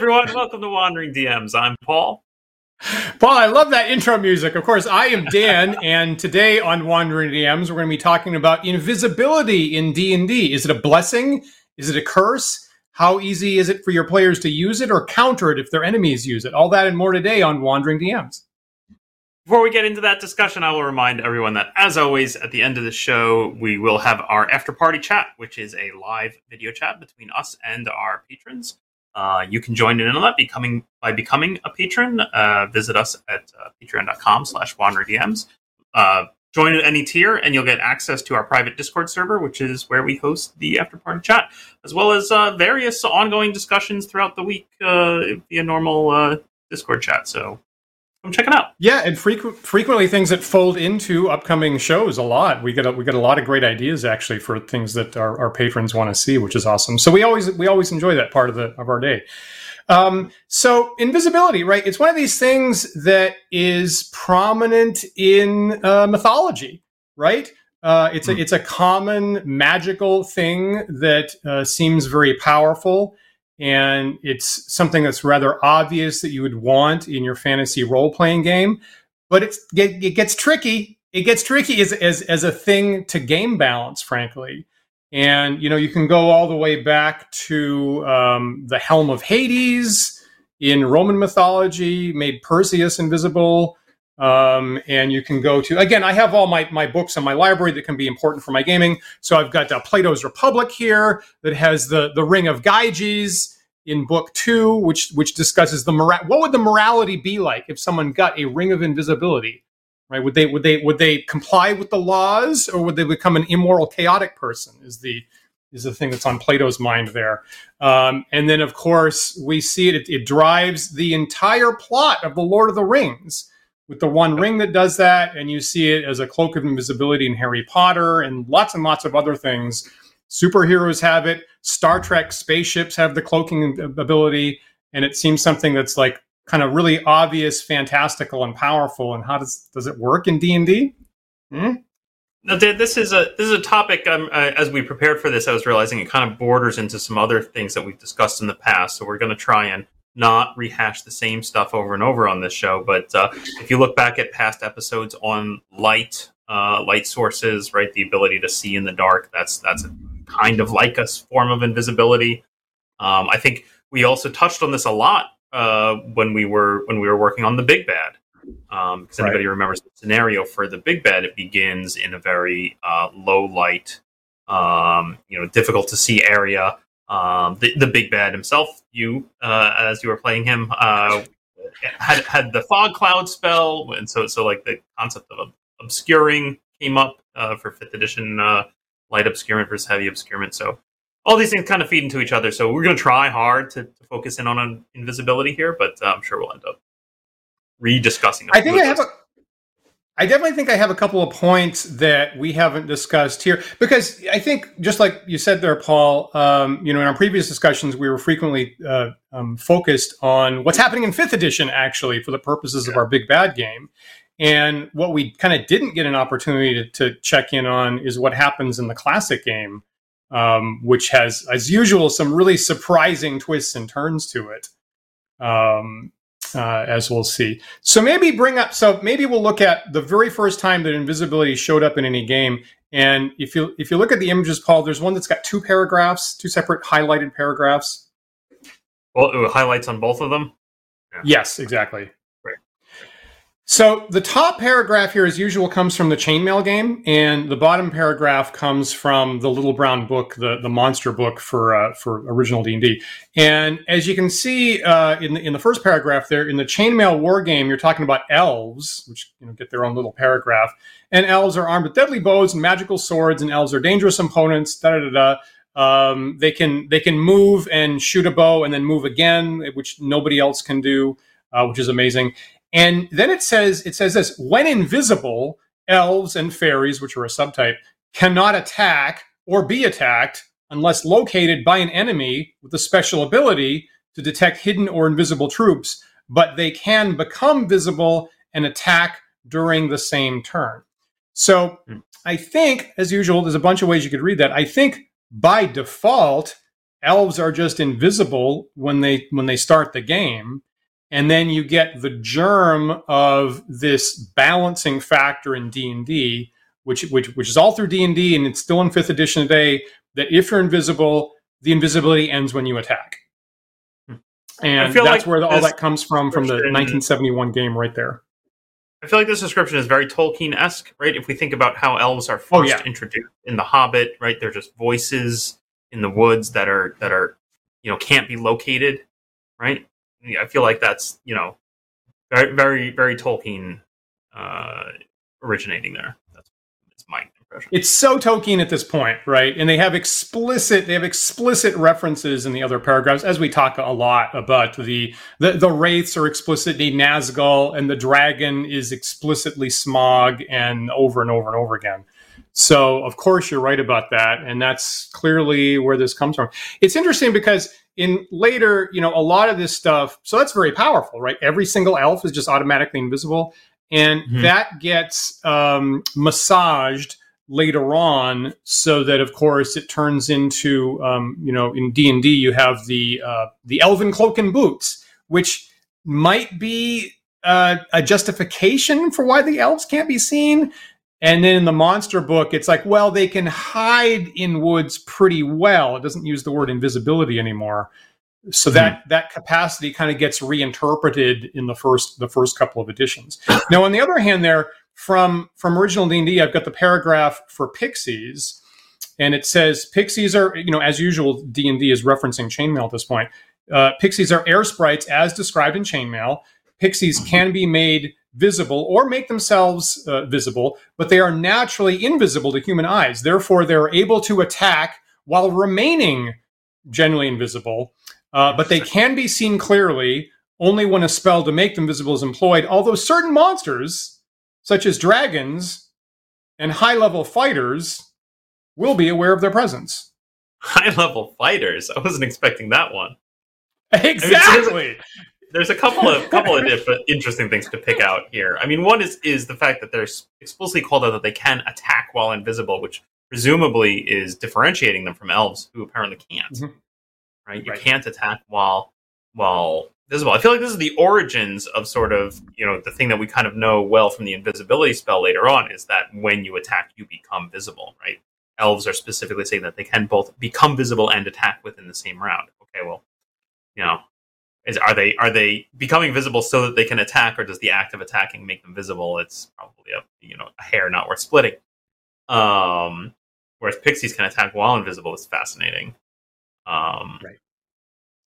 Everyone. Welcome to Wandering DMs. I'm Paul. Paul, I love that intro music. Of course, I am Dan, and today on Wandering DMs, we're going to be talking about invisibility in D&D. Is it a blessing? Is it a curse? How easy is it for your players to use it or counter it if their enemies use it? All that and more today on Wandering DMs. Before we get into that discussion, I will remind everyone that, as always, at the end of the show, we will have our after party chat, which is a live video chat between us and our patrons. Uh, you can join in on that becoming by becoming a patron. Uh, visit us at uh, patreon.com slash wanderdms. Uh, join at any tier, and you'll get access to our private Discord server, which is where we host the after party chat, as well as uh, various ongoing discussions throughout the week uh, via normal Discord chat. So come check it out. Yeah, and frequent, frequently things that fold into upcoming shows a lot. We get a, we get a lot of great ideas actually for things that our, our patrons want to see, which is awesome. So we always we always enjoy that part of the of our day. Um, so invisibility, right? It's one of these things that is prominent in uh, mythology, right? Uh, it's a it's a common magical thing that uh, seems very powerful and it's something that's rather obvious that you would want in your fantasy role playing game. But it's, it, gets tricky. It gets tricky as, as, as a thing to game balance, frankly. And you know, you can go all the way back to um, the Helm of Hades in Roman mythology, made Perseus invisible. Um, and you can go to again. I have all my my books in my library that can be important for my gaming. So I've got uh, Plato's Republic here that has the the Ring of Gyges in book two, which which discusses the mora- what would the morality be like if someone got a ring of invisibility, right? Would they would they would they comply with the laws or would they become an immoral, chaotic person? Is the is the thing that's on Plato's mind there. Um, and then, of course, we see it, it, it drives the entire plot of the Lord of the Rings with the one ring that does that, and you see it as a cloak of invisibility in Harry Potter and lots and lots of other things. Superheroes have it. Star Trek spaceships have the cloaking ability, and it seems something that's like kind of really obvious, fantastical, and powerful. And how does does it work in D and D? Hmm? Now, this is a this is a topic. Um, uh, as we prepared for this, I was realizing it kind of borders into some other things that we've discussed in the past. So we're going to try and not rehash the same stuff over and over on this show. But uh, if you look back at past episodes on light, uh, light sources, right, the ability to see in the dark, that's that's kind of like a form of invisibility. Um, I think we also touched on this a lot uh, when we were when we were working on the Big Bad. Um, because anybody right. remembers the scenario for the Big Bad, it begins in a very uh, low light, um, you know, difficult to see area um, the, the big bad himself, you, uh, as you were playing him, uh, had had the fog cloud spell, and so so like the concept of obscuring came up uh, for fifth edition uh, light obscurement versus heavy obscurement. So all these things kind of feed into each other. So we're going to try hard to, to, focus in on invisibility here, but uh, I'm sure we'll end up rediscussing. I think I have a I definitely think I have a couple of points that we haven't discussed here because I think, just like you said there, Paul, um, you know, in our previous discussions, we were frequently uh, um, focused on what's happening in fifth edition, actually, for the purposes yeah. of our big bad game. And what we kind of didn't get an opportunity to, to, check in on is what happens in the classic game, um, which has, as usual, some really surprising twists and turns to it. Um, uh, as we'll see. So maybe bring up. So maybe we'll look at the very first time that invisibility showed up in any game. And if you if you look at the images, Paul, there's one that's got two paragraphs, two separate highlighted paragraphs. Well, highlights on both of them. Yeah. Yes, exactly. So the top paragraph here, as usual, comes from the chainmail game, and the bottom paragraph comes from the Little Brown Book, the, the monster book for uh, for original D and D. And as you can see uh, in the, in the first paragraph there, in the chainmail war game, you're talking about elves, which you know get their own little paragraph. And elves are armed with deadly bows and magical swords, and elves are dangerous opponents. Da da da. da. Um, they can they can move and shoot a bow and then move again, which nobody else can do, uh, which is amazing. And then it says it says this: when invisible, elves and fairies, which are a subtype, cannot attack or be attacked unless located by an enemy with a special ability to detect hidden or invisible troops, but they can become visible and attack during the same turn. So hmm. I think, as usual, there's a bunch of ways you could read that. I think by default, elves are just invisible when they when they start the game. And then you get the germ of this balancing factor in D and D, which which which is all through D and it's still in fifth edition today. That if you're invisible, the invisibility ends when you attack, and that's like where the, all that comes from from the 1971 game right there. I feel like this description is very Tolkien esque, right? If we think about how elves are oh, first oh, yeah. introduced in The Hobbit, right? They're just voices in the woods that are that are you know can't be located, right? I feel like that's you know very very very Tolkien uh, originating there. That's, that's my impression. It's so Tolkien at this point, right? And they have explicit they have explicit references in the other paragraphs, as we talk a lot about the the, the wraiths are explicitly Nazgul, and the dragon is explicitly Smaug, and over and over and over again. So of course you're right about that, and that's clearly where this comes from. It's interesting because in later, you know, a lot of this stuff, so that's very powerful, right? Every single elf is just automatically invisible. And mm-hmm. that gets um, massaged later on so that of course it turns into um, you know in d&d you have the uh, the elven cloak and boots which might be uh, a justification for why the elves can't be seen and then in the monster book, it's like, well, they can hide in woods pretty well. It doesn't use the word invisibility anymore. So mm-hmm. that that capacity kind of gets reinterpreted in the first the first couple of editions. now, on the other hand, there from from original D and D, I've got the paragraph for pixies, and it says pixies are you know as usual D and D is referencing chainmail at this point. Uh, pixies are air sprites as described in chainmail. Pixies can be made visible or make themselves uh, visible, but they are naturally invisible to human eyes. Therefore, they're able to attack while remaining generally invisible, uh, but they can be seen clearly only when a spell to make them visible is employed. Although certain monsters, such as dragons and high level fighters, will be aware of their presence. High level fighters? I wasn't expecting that one. Exactly. I mean, there's a couple of couple of different interesting things to pick out here. I mean, one is is the fact that they're explicitly called out that they can attack while invisible, which presumably is differentiating them from elves who apparently can't. Mm-hmm. Right? You right. can't attack while while visible. I feel like this is the origins of sort of you know the thing that we kind of know well from the invisibility spell later on is that when you attack, you become visible. Right? Elves are specifically saying that they can both become visible and attack within the same round. Okay, well, you know is are they are they becoming visible so that they can attack, or does the act of attacking make them visible? It's probably a you know a hair not worth splitting. Um, whereas pixies can attack while invisible is fascinating. Um, right.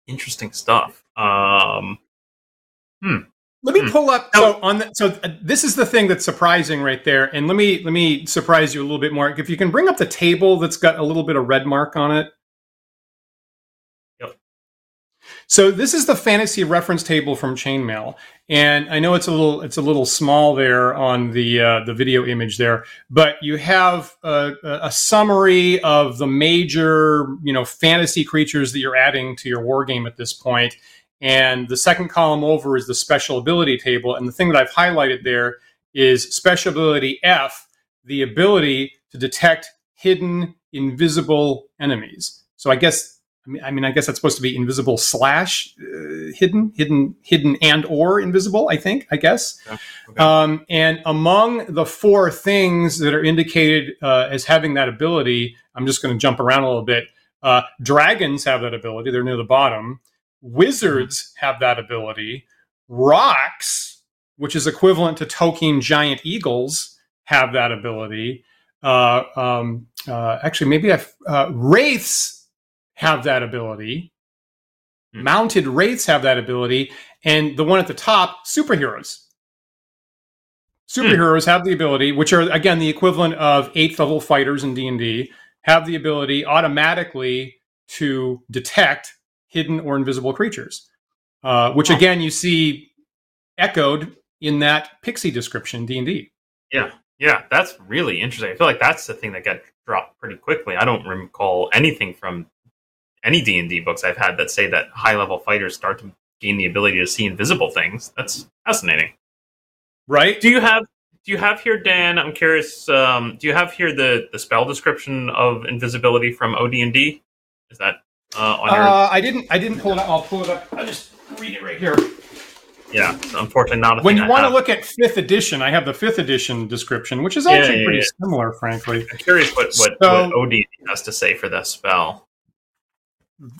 Interesting stuff. Um, hmm. Let me hmm. pull up. So on the, so uh, this is the thing that's surprising right there, and let me let me surprise you a little bit more. If you can bring up the table that's got a little bit of red mark on it. So this is the fantasy reference table from Chainmail, and I know it's a little it's a little small there on the uh, the video image there, but you have a, a, summary of the major you know fantasy creatures that you're adding to your war game at this point, and the second column over is the special ability table, and the thing that I've highlighted there is special ability F, the ability to detect hidden invisible enemies. So I guess mean, I mean, I guess that's supposed to be invisible slash uh, hidden, hidden, hidden, and or invisible. I think, I guess. Okay. um, and among the four things that are indicated uh, as having that ability, I'm just going to jump around a little bit. Uh, dragons have that ability; they're near the bottom. Wizards mm-hmm. have that ability. Rocs, which is equivalent to Tolkien giant eagles, have that ability. Uh, um, uh, actually, maybe I've, uh, wraiths have that ability. Mm. Mounted wraiths have that ability, and the one at the top, superheroes. Superheroes mm. have the ability, which are again the equivalent of eighth level fighters in D and D, have the ability automatically to detect hidden or invisible creatures, uh, which again you see echoed in that pixie description D and D. Yeah, yeah, that's really interesting. I feel like that's the thing that got dropped pretty quickly. I don't recall anything from any D and D books I've had that say that high level fighters start to gain the ability to see invisible things. That's fascinating. Right? Do you have do you have here, Dan? I'm curious. Um, do you have here the the spell description of invisibility from OD and D? Is that uh, on your? Uh, I didn't. I didn't pull it up. I'll pull it up. I'll just read it right here. Yeah, unfortunately, not. when you want to look at fifth edition, I have the fifth edition description, which is actually yeah, yeah, pretty yeah. similar, frankly. I'm curious what what, so, what OD has to say for that spell.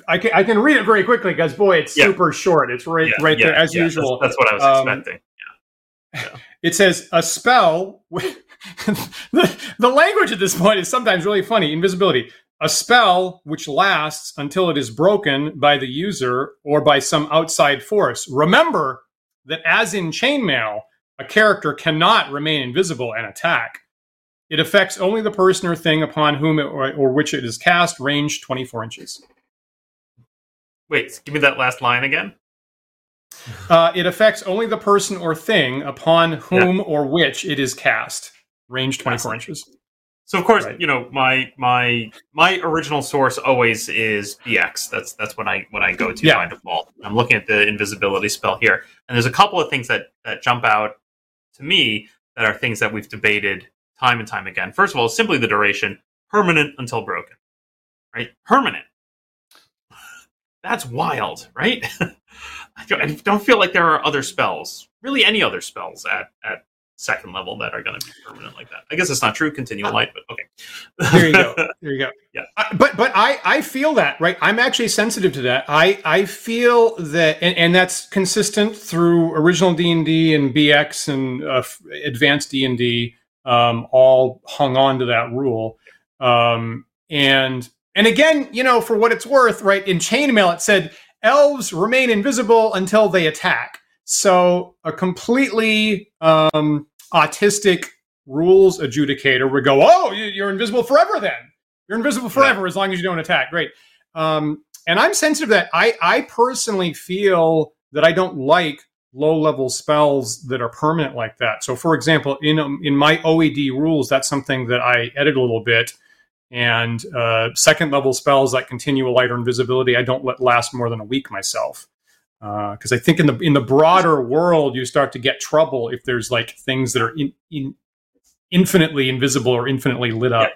I can, I can read it very quickly because boy, it's super short. It's right right there as usual. That's, that's, what I was um, expecting. Yeah. It says a spell. the, the language at this point is sometimes really funny. Invisibility a spell which lasts until it is broken by the user or by some outside force. Remember that, as in chainmail, a character cannot remain invisible and attack. It affects only the person or thing upon whom it, or, or which it is cast, range 24 inches. Wait, give me that last line again. Uh, it affects only the person or thing upon whom yeah. or which it is cast, range 24 inches. So of course, right. you know my my my original source always is BX. That's that's what I what I go to yeah. by default. I'm looking at the invisibility spell here, and there's a couple of things that that jump out to me that are things that we've debated time and time again. First of all, simply the duration, permanent until broken, right? Permanent. That's wild, right? I don't feel like there are other spells, really any other spells at at second level that are going to be permanent like that. I guess it's not true. Continual light, but okay. there you go. There you go. Yeah. Uh, but but I I feel that right. I'm actually sensitive to that. I I feel that, and, and that's consistent through original D and D and BX and uh, advanced D and D. Um, all hung on to that rule. Um, and and again, you know, for what it's worth, right? In chainmail, it said elves remain invisible until they attack. So a completely um, autistic rules adjudicator would go, "Oh, you're invisible forever. Then you're invisible forever yeah. as long as you don't attack." Great. Um, and I'm sensitive that I I personally feel that I don't like low level spells that are permanent like that. So, for example, in um, in my OED rules, that's something that I edit a little bit. And uh, second level spells that continue a light or invisibility, I don't let last more than a week myself because uh, I think in the in the broader world you start to get trouble if there's like things that are in, in infinitely invisible or infinitely lit up. Yeah.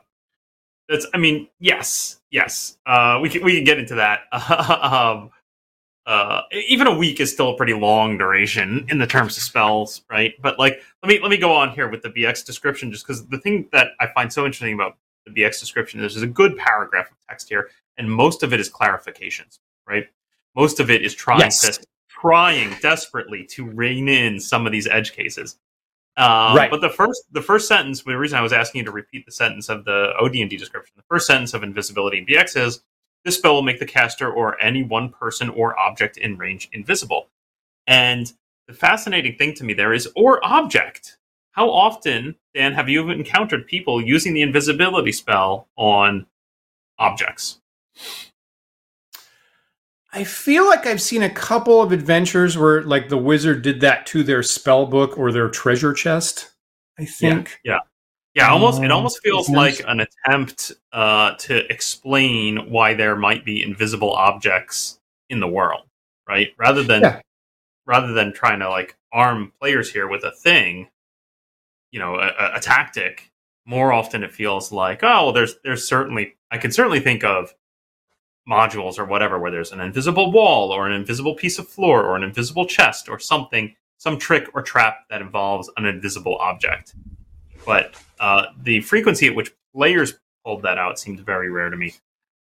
That's I mean yes yes uh, we can we can get into that. um, uh, even a week is still a pretty long duration in the terms of spells, right? But like let me let me go on here with the BX description just because the thing that I find so interesting about the BX description this is there's a good paragraph of text here, and most of it is clarifications, right? Most of it is trying yes. to trying desperately to rein in some of these edge cases. Um, right. But the first the first sentence, the reason I was asking you to repeat the sentence of the OD&D description, the first sentence of invisibility in BX is this spell will make the caster or any one person or object in range invisible. And the fascinating thing to me there is or object. How often, Dan, have you encountered people using the invisibility spell on objects? I feel like I've seen a couple of adventures where like the wizard did that to their spell book or their treasure chest. I think. Yeah. Yeah, yeah almost it almost feels like an attempt uh, to explain why there might be invisible objects in the world, right? Rather than yeah. rather than trying to like arm players here with a thing, you know, a, a tactic. More often, it feels like, oh, well, there's there's certainly I can certainly think of modules or whatever where there's an invisible wall or an invisible piece of floor or an invisible chest or something some trick or trap that involves an invisible object but uh, the frequency at which players pulled that out seemed very rare to me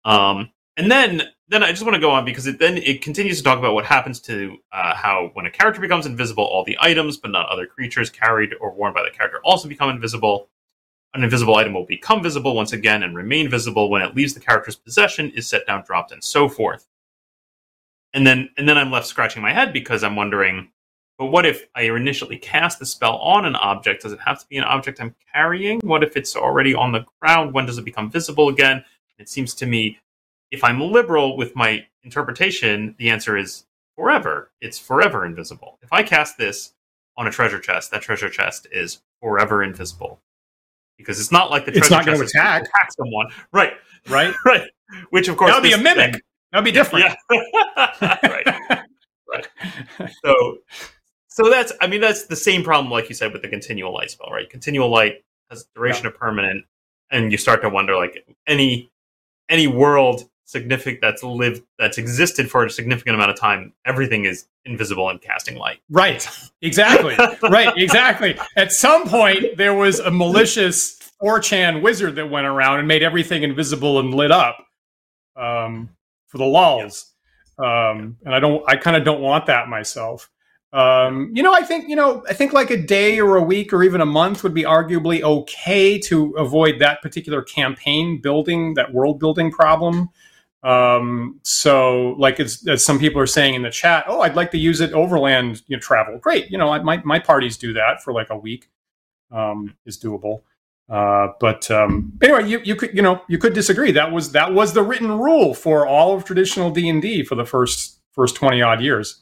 um, and then then i just want to go on because it then it continues to talk about what happens to uh, how when a character becomes invisible all the items but not other creatures carried or worn by the character also become invisible an invisible item will become visible once again and remain visible when it leaves the character's possession, is set down, dropped, and so forth. And then and then I'm left scratching my head because I'm wondering, But what if I initially cast the spell on an object? Does it have to be an object I'm carrying? What if it's already on the ground? When does it become visible again? It seems to me, if I'm liberal with my interpretation, the answer is forever. It's forever invisible. If I cast this on a treasure chest, that treasure chest is forever invisible. Because it's not like the treasure It's not going chest to is attack. attack someone. Right, right? right. Which, of course, That would be a mimic. thing- That'd be different. Yeah. right. So, so that's I mean that's the same problem like you said with the continual light spell, right? Continual light has duration of permanent, and you start to wonder like any any world significant that's lived that's existed for a significant amount of time, everything is invisible and casting light. Right. Exactly. right. Exactly. At some point, there was a malicious 4chan wizard that went around and made everything invisible and lit up um, for the lulls. Um, and I don't. I kind of don't want that myself. Um, you know, I think you know, I think like a day or a week or even a month would be arguably okay to avoid that particular campaign building, that world building problem. Um, so, like it's, as some people are saying in the chat, oh, I'd like to use it overland you know, travel. Great, you know, I, my my parties do that for like a week. Um, is doable. Uh, but um, anyway, you, you could you know you could disagree. That was that was the written rule for all of traditional D and D for the first first twenty odd years.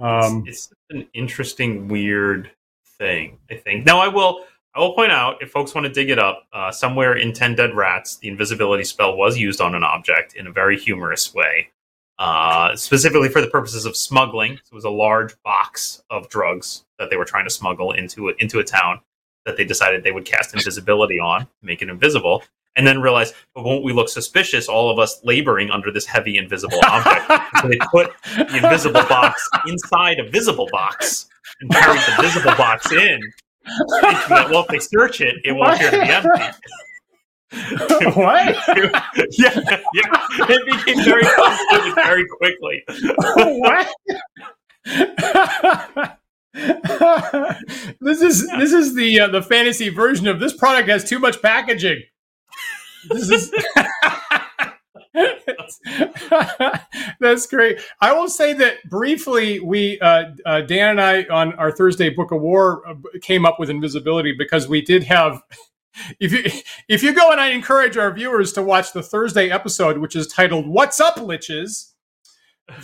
Um, it's, it's an interesting, weird thing. I think. Now, I will. I will point out if folks want to dig it up, uh, somewhere in Ten Dead Rats, the invisibility spell was used on an object in a very humorous way, uh, specifically for the purposes of smuggling. So it was a large box of drugs that they were trying to smuggle into a, into a town that they decided they would cast invisibility on, make it invisible, and then realize, but won't we look suspicious? All of us laboring under this heavy invisible object. so they put the invisible box inside a visible box and carried the visible box in. Well, if they search it, it won't appear to be empty. what? yeah, yeah. It became very complicated very quickly. what? this is this is the uh, the fantasy version of this product has too much packaging. This is That's great. I will say that briefly, we uh, uh, Dan and I on our Thursday Book of War uh, came up with invisibility because we did have. If you if you go and I encourage our viewers to watch the Thursday episode, which is titled "What's Up, Liches,"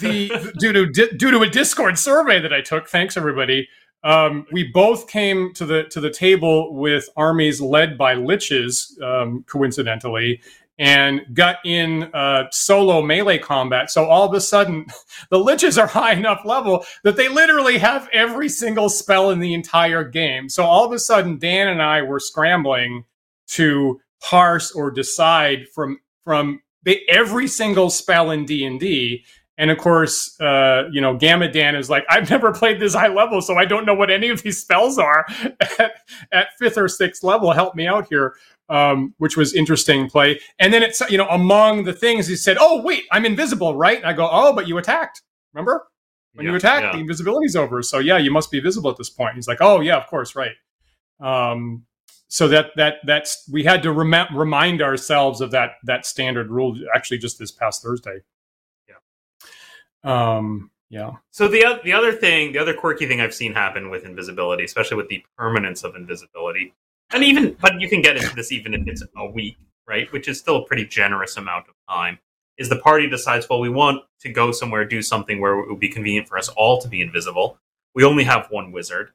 the due to due to a Discord survey that I took. Thanks everybody. Um, we both came to the to the table with armies led by liches, um, coincidentally, and got in uh, solo melee combat. So all of a sudden, the liches are high enough level that they literally have every single spell in the entire game. So all of a sudden, Dan and I were scrambling to parse or decide from from the, every single spell in D and D. And of course, uh, you know, Gamma Dan is like, I've never played this high level, so I don't know what any of these spells are at, at fifth or sixth level. Help me out here um, which was interesting play. And then it's you know among the things he said, "Oh wait, I'm invisible, right?" And I go, "Oh, but you attacked. Remember when Yeah, you attacked, yeah. the invisibility's over. So yeah, you must be visible at this point." He's like, "Oh yeah, of course, right." Um, so that that that's we had to rem- remind ourselves of that that standard rule actually just this past Thursday. Yeah. Um. Yeah. So the the other thing, the other quirky thing I've seen happen with invisibility, especially with the permanence of invisibility, and even but you can get into this even if it's a week, right? Which is still a pretty generous amount of time. Is the party decides, well, we want to go somewhere, do something where it would be convenient for us all to be invisible. We only have one wizard,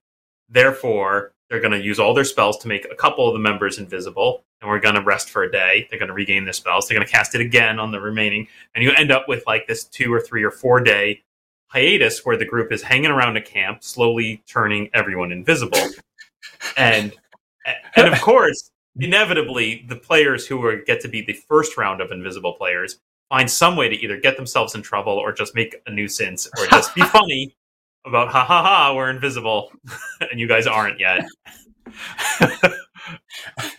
therefore they're going to use all their spells to make a couple of the members invisible, and we're going to rest for a day. They're going to regain their spells. They're going to cast it again on the remaining, and you end up with like this two or three or four day hiatus where the group is hanging around a camp, slowly turning everyone invisible. and and of course, inevitably, the players who are, get to be the first round of invisible players find some way to either get themselves in trouble or just make a nuisance or just be funny about ha ha ha we're invisible and you guys aren't yet.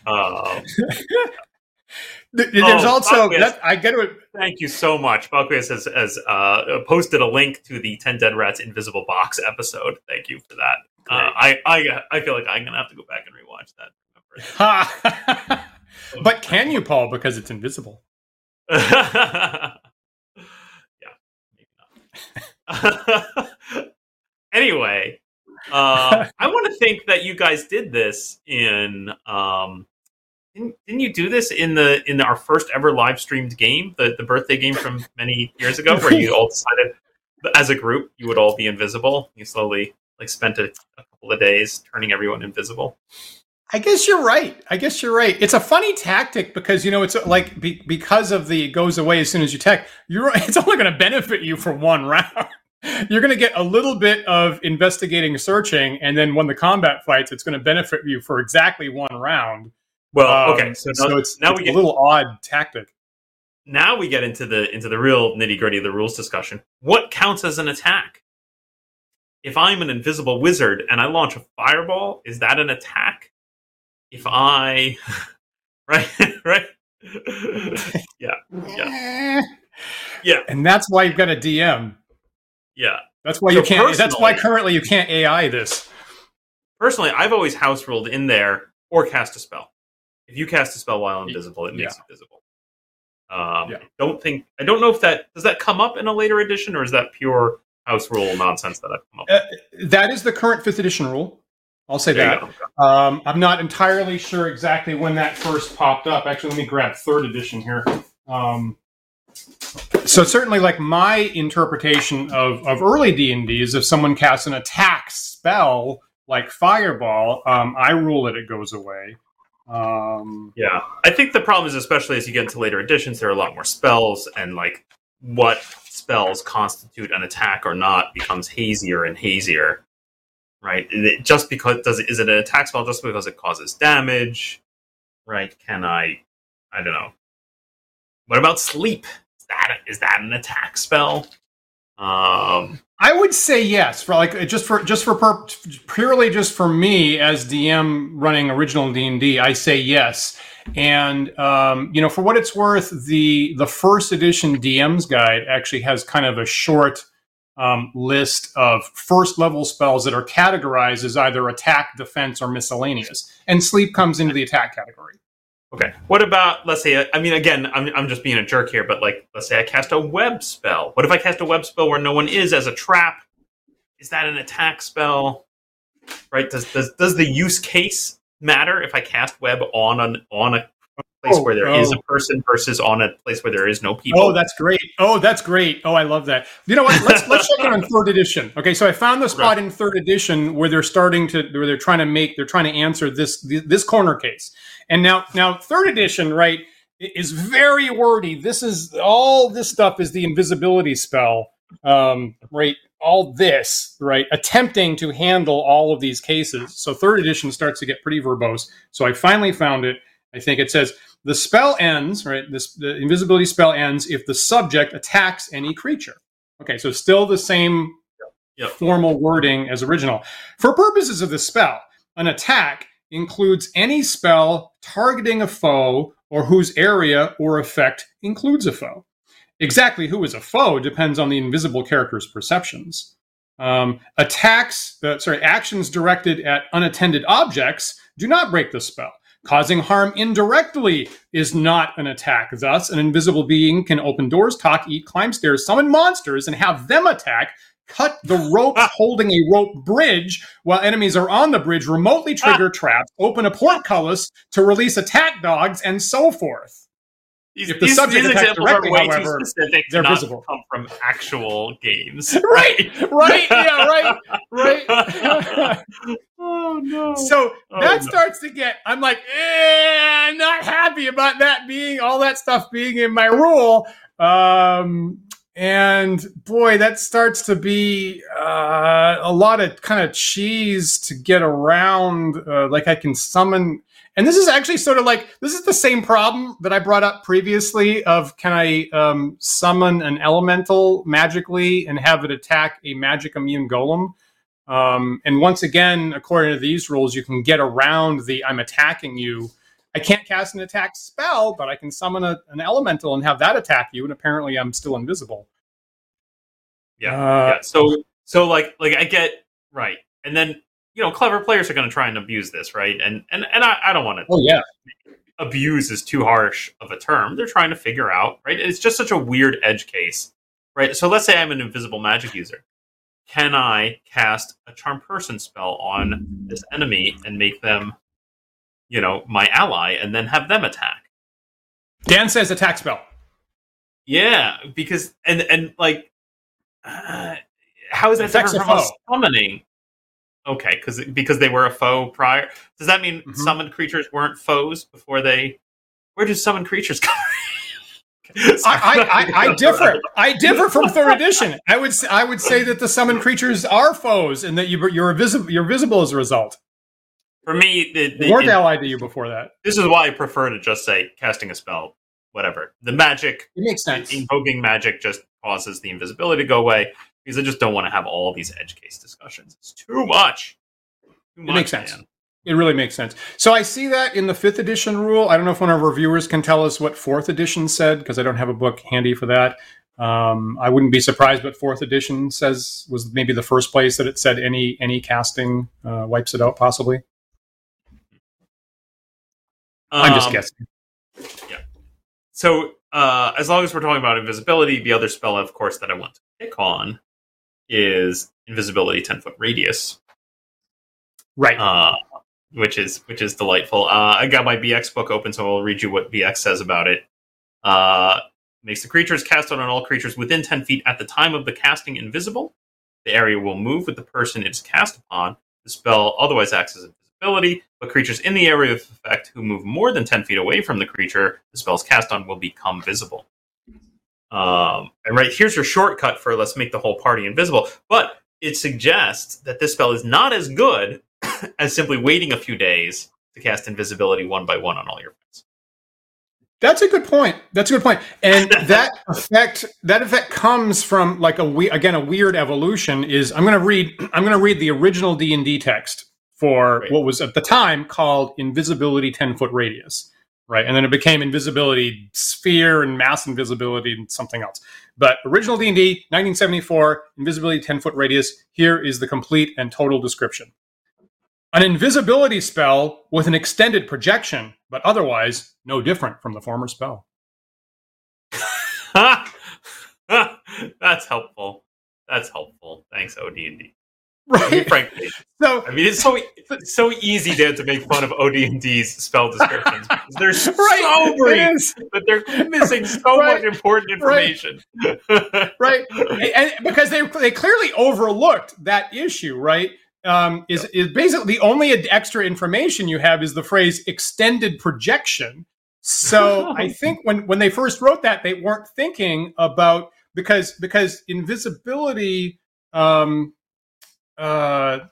uh, There's Oh, also that I get to Thank you so much. Balquez has, has uh, posted a link to the 10 Dead Rats Invisible Box episode. Thank you for that. Uh, I, I I feel like I'm going to have to go back and rewatch that. But can you, Paul? Because it's invisible. yeah, maybe not. anyway, Uh, I want to think that you guys did this in. Um, didn't, didn't you do this in the in our first ever live streamed game, the the birthday game from many years ago, where you all decided as a group you would all be invisible? You slowly like spent a, a couple of days turning everyone invisible. I guess you're right. I guess you're right. It's a funny tactic because you know it's uh, like be, because of the goes away as soon as you tech. You're it's only going to benefit you for one round. You're going to get a little bit of investigating, searching, and then when the combat fights, it's going to benefit you for exactly one round. Well, um, okay, so, so now, it's now it's we get a little odd tactic. Now we get into the into the real nitty gritty of the rules discussion. What counts as an attack? If I'm an invisible wizard and I launch a fireball, is that an attack? If I, right, right, yeah, yeah, yeah, and that's why you've got a DM. Yeah, that's why so you can't. That's why currently you can't AI this. Personally, I've always house ruled in there or cast a spell. If you cast a spell while invisible, it makes yeah. it visible. Um, yeah. Don't think I don't know if that does that come up in a later edition or is that pure house rule nonsense that I've come up. Uh, that is the current fifth edition rule. I'll say there that. Um, I'm not entirely sure exactly when that first popped up. Actually, let me grab third edition here. Um, so certainly, like my interpretation of, of early D and D is if someone casts an attack spell like Fireball, um, I rule it; it goes away. Um, yeah, I think the problem is, especially as you get into later editions, there are a lot more spells, and like what spells constitute an attack or not becomes hazier and hazier. Right? Just because does it is it an attack spell just because it causes damage? Right? Can I? I don't know. What about sleep? Is that is that an attack spell? Um, I would say yes for like just for just for per, purely just for me as DM running original D and I say yes. And um, you know, for what it's worth, the the first edition DM's guide actually has kind of a short um, list of first level spells that are categorized as either attack, defense, or miscellaneous, and sleep comes into the attack category. Okay. What about let's say I mean again I'm I'm just being a jerk here, but like let's say I cast a web spell. What if I cast a web spell where no one is as a trap? Is that an attack spell? Right? Does does does the use case matter if I cast web on an on a place oh, where there oh. is a person versus on a place where there is no people? Oh, that's great. Oh, that's great. Oh, I love that. You know what? Let's let's check it on third edition. Okay, so I found the spot in third edition where they're starting to where they're trying to make they're trying to answer this this corner case. And now, now third edition, right, is very wordy. This is all this stuff is the invisibility spell, um, right? All this, right, attempting to handle all of these cases. So third edition starts to get pretty verbose. So I finally found it. I think it says the spell ends, right? This the invisibility spell ends if the subject attacks any creature. Okay, so still the same yep. formal wording as original. For purposes of the spell, an attack includes any spell targeting a foe or whose area or effect includes a foe. Exactly who is a foe depends on the invisible character's perceptions. Um, attacks, uh, sorry, actions directed at unattended objects do not break the spell. Causing harm indirectly is not an attack. Thus, an invisible being can open doors, talk, eat, climb stairs, summon monsters, and have them attack cut the rope holding a rope bridge while enemies are on the bridge, remotely trigger ah. traps, open a portcullis to release attack dogs, and so forth. These, if the these, subject these examples directly, are way however, too specific they're to visible. come from actual games. right, right, yeah, right, right. oh no! So oh, that no. starts to get. I'm like, eh, I'm not happy about that being all that stuff being in my rule. Um, and boy, that starts to be uh, a lot of kind of cheese to get around. Uh, like I can summon, and this is actually sort of like this is the same problem that I brought up previously. Of can I um, summon an elemental magically and have it attack a magic immune golem? Um, and once again, according to these rules, you can get around the I'm attacking you I can't cast an attack spell, but I can summon a, an elemental and have that attack you, and apparently I'm still invisible. Yeah, uh, yeah. So, so like, like I get right, and then you know, clever players are going to try and abuse this, right? And and and I, I don't want to. Oh yeah. Abuse is too harsh of a term. They're trying to figure out, right? It's just such a weird edge case, right? So let's say I'm an invisible magic user. can I cast a charm person spell on this enemy and make them, you know, my ally, and then have them attack? Dan says attack spell. Yeah, because and and like, uh, how is that different from a summoning? Okay, because because they were a foe prior. Does that mean Mhm. summoned creatures weren't foes before they? Where do summoned creatures come? I, I, I, I differ. I differ from third edition. I would I would say that the summoned creatures are foes, and that you, you're visible. You're visible as a result. For me, the, They the, weren't it- allied to you before that. this is why I prefer to just say casting a spell, whatever. The magic, It makes sense. invoking magic, just causes the invisibility to go away because I just don't want to have all these edge case discussions. It's too much. Too much, makes sense. man. It really makes sense. So I see that in the fifth edition rule. I don't know if one of our viewers can tell us what fourth edition said because I don't have a book handy for that. Um, I wouldn't be surprised, but fourth edition says was maybe the first place that it said any any casting uh, wipes it out. Possibly, I'm just guessing. Yeah. So, uh, as long as we're talking about invisibility, the other spell, of course, that I want to pick on is invisibility ten foot radius, Right. uh, which is which is delightful. Uh, I got my BX book open, so I'll read you what BX says about it. Uh, makes the creatures cast out on all creatures within ten feet at the time of the casting invisible. The area will move with the person it is cast upon. The spell otherwise acts as invisibility, but creatures in the area of effect who move more than 10 feet away from the creature the spell's cast on will become visible. Um, and right here's your shortcut for let's make the whole party invisible. But it suggests that this spell is not as good as simply waiting a few days to cast invisibility one by one on all your friends. That's a good point. That's a good point. And that effect that effect comes from like a we again a weird evolution is I'm going to read I'm going to read the original D&D text for Right. what was at the time called invisibility 10 foot radius, right? And then it became invisibility sphere and mass invisibility and something else. But original D&D 1974 invisibility 10 foot radius here is the complete and total description. An invisibility spell with an extended projection, but otherwise no different from the former spell. That's helpful. That's helpful. Thanks, OD&D. I mean, Right. frankly, So I mean, it's so it's so easy to, to make fun of OD&D's spell descriptions because they're so right, brief, but they're missing so Right. much important information. right, and, and because they they clearly overlooked that issue, right? Um, is is basically the only extra information you have is the phrase extended projection. So I think when when they first wrote that, they weren't thinking about because because invisibility. Um, uh,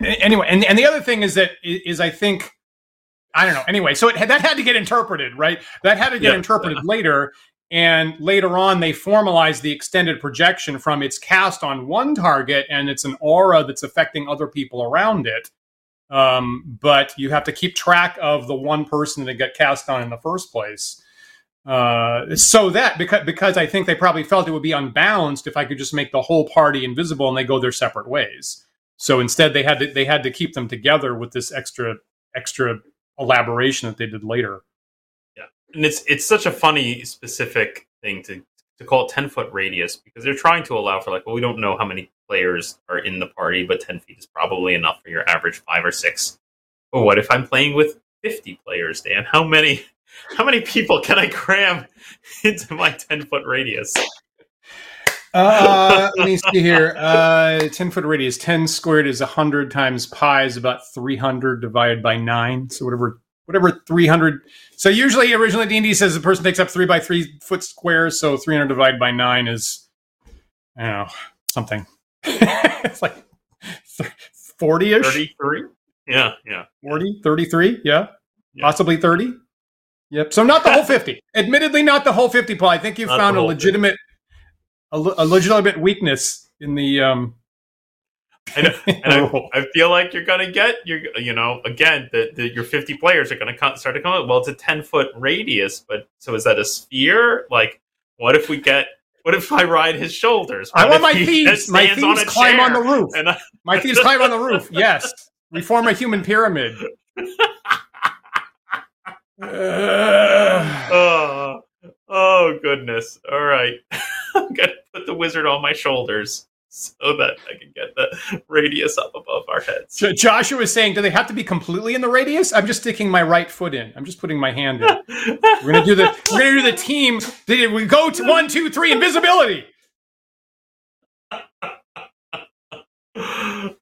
anyway, and and the other thing is that is I think I don't know. Anyway, so it, that had to get interpreted, right? That had to get Yeah. interpreted later, and later on they formalized the extended projection from it's cast on one target and it's an aura that's affecting other people around it. Um, but you have to keep track of the one person that got cast on in the first place. Uh, so that because because I think they probably felt it would be unbalanced if I could just make the whole party invisible and they go their separate ways. So instead, they had to they had to keep them together with this extra extra elaboration that they did later. Yeah, and it's it's such a funny specific thing to to call it 10 foot radius because they're trying to allow for like well we don't know how many players are in the party but 10 feet is probably enough for your average five or six but what if i'm playing with 50 players dan how many how many people can i cram into my 10 foot radius Uh, let me see here. Uh, ten foot radius. Ten squared is hundred times pi is about three hundred divided by nine. So whatever whatever three hundred. So usually, originally D and D says the person takes up three by three foot squares. So three hundred divided by nine is I don't know something. it's like forty ish. 33 yeah yeah 40, 33, yeah, Yeah. possibly 30. Yep. So not the whole 50. Admittedly, not the whole 50, Paul. I think you Not found a legitimate, a, a legitimate weakness in the. Um, in and I. I feel like you're gonna get you're you know again the, the your 50 players are gonna come, start to come out. Well, it's a 10 foot radius, but so is that a sphere? Like, what if we get? What if I ride his shoulders? I want my thieves. My thieves climb on the roof. And I, My thieves climb on the roof. Yes. We form a human pyramid. Uh, oh, oh goodness! All right, I'm gonna put the wizard on my shoulders. so that I can get the radius up above our heads. J- Joshua was saying, do they have to be completely in the radius? I'm just sticking my right foot in. I'm just putting my hand in. we're gonna do the we're gonna do the team. We go to one, two, three, invisibility.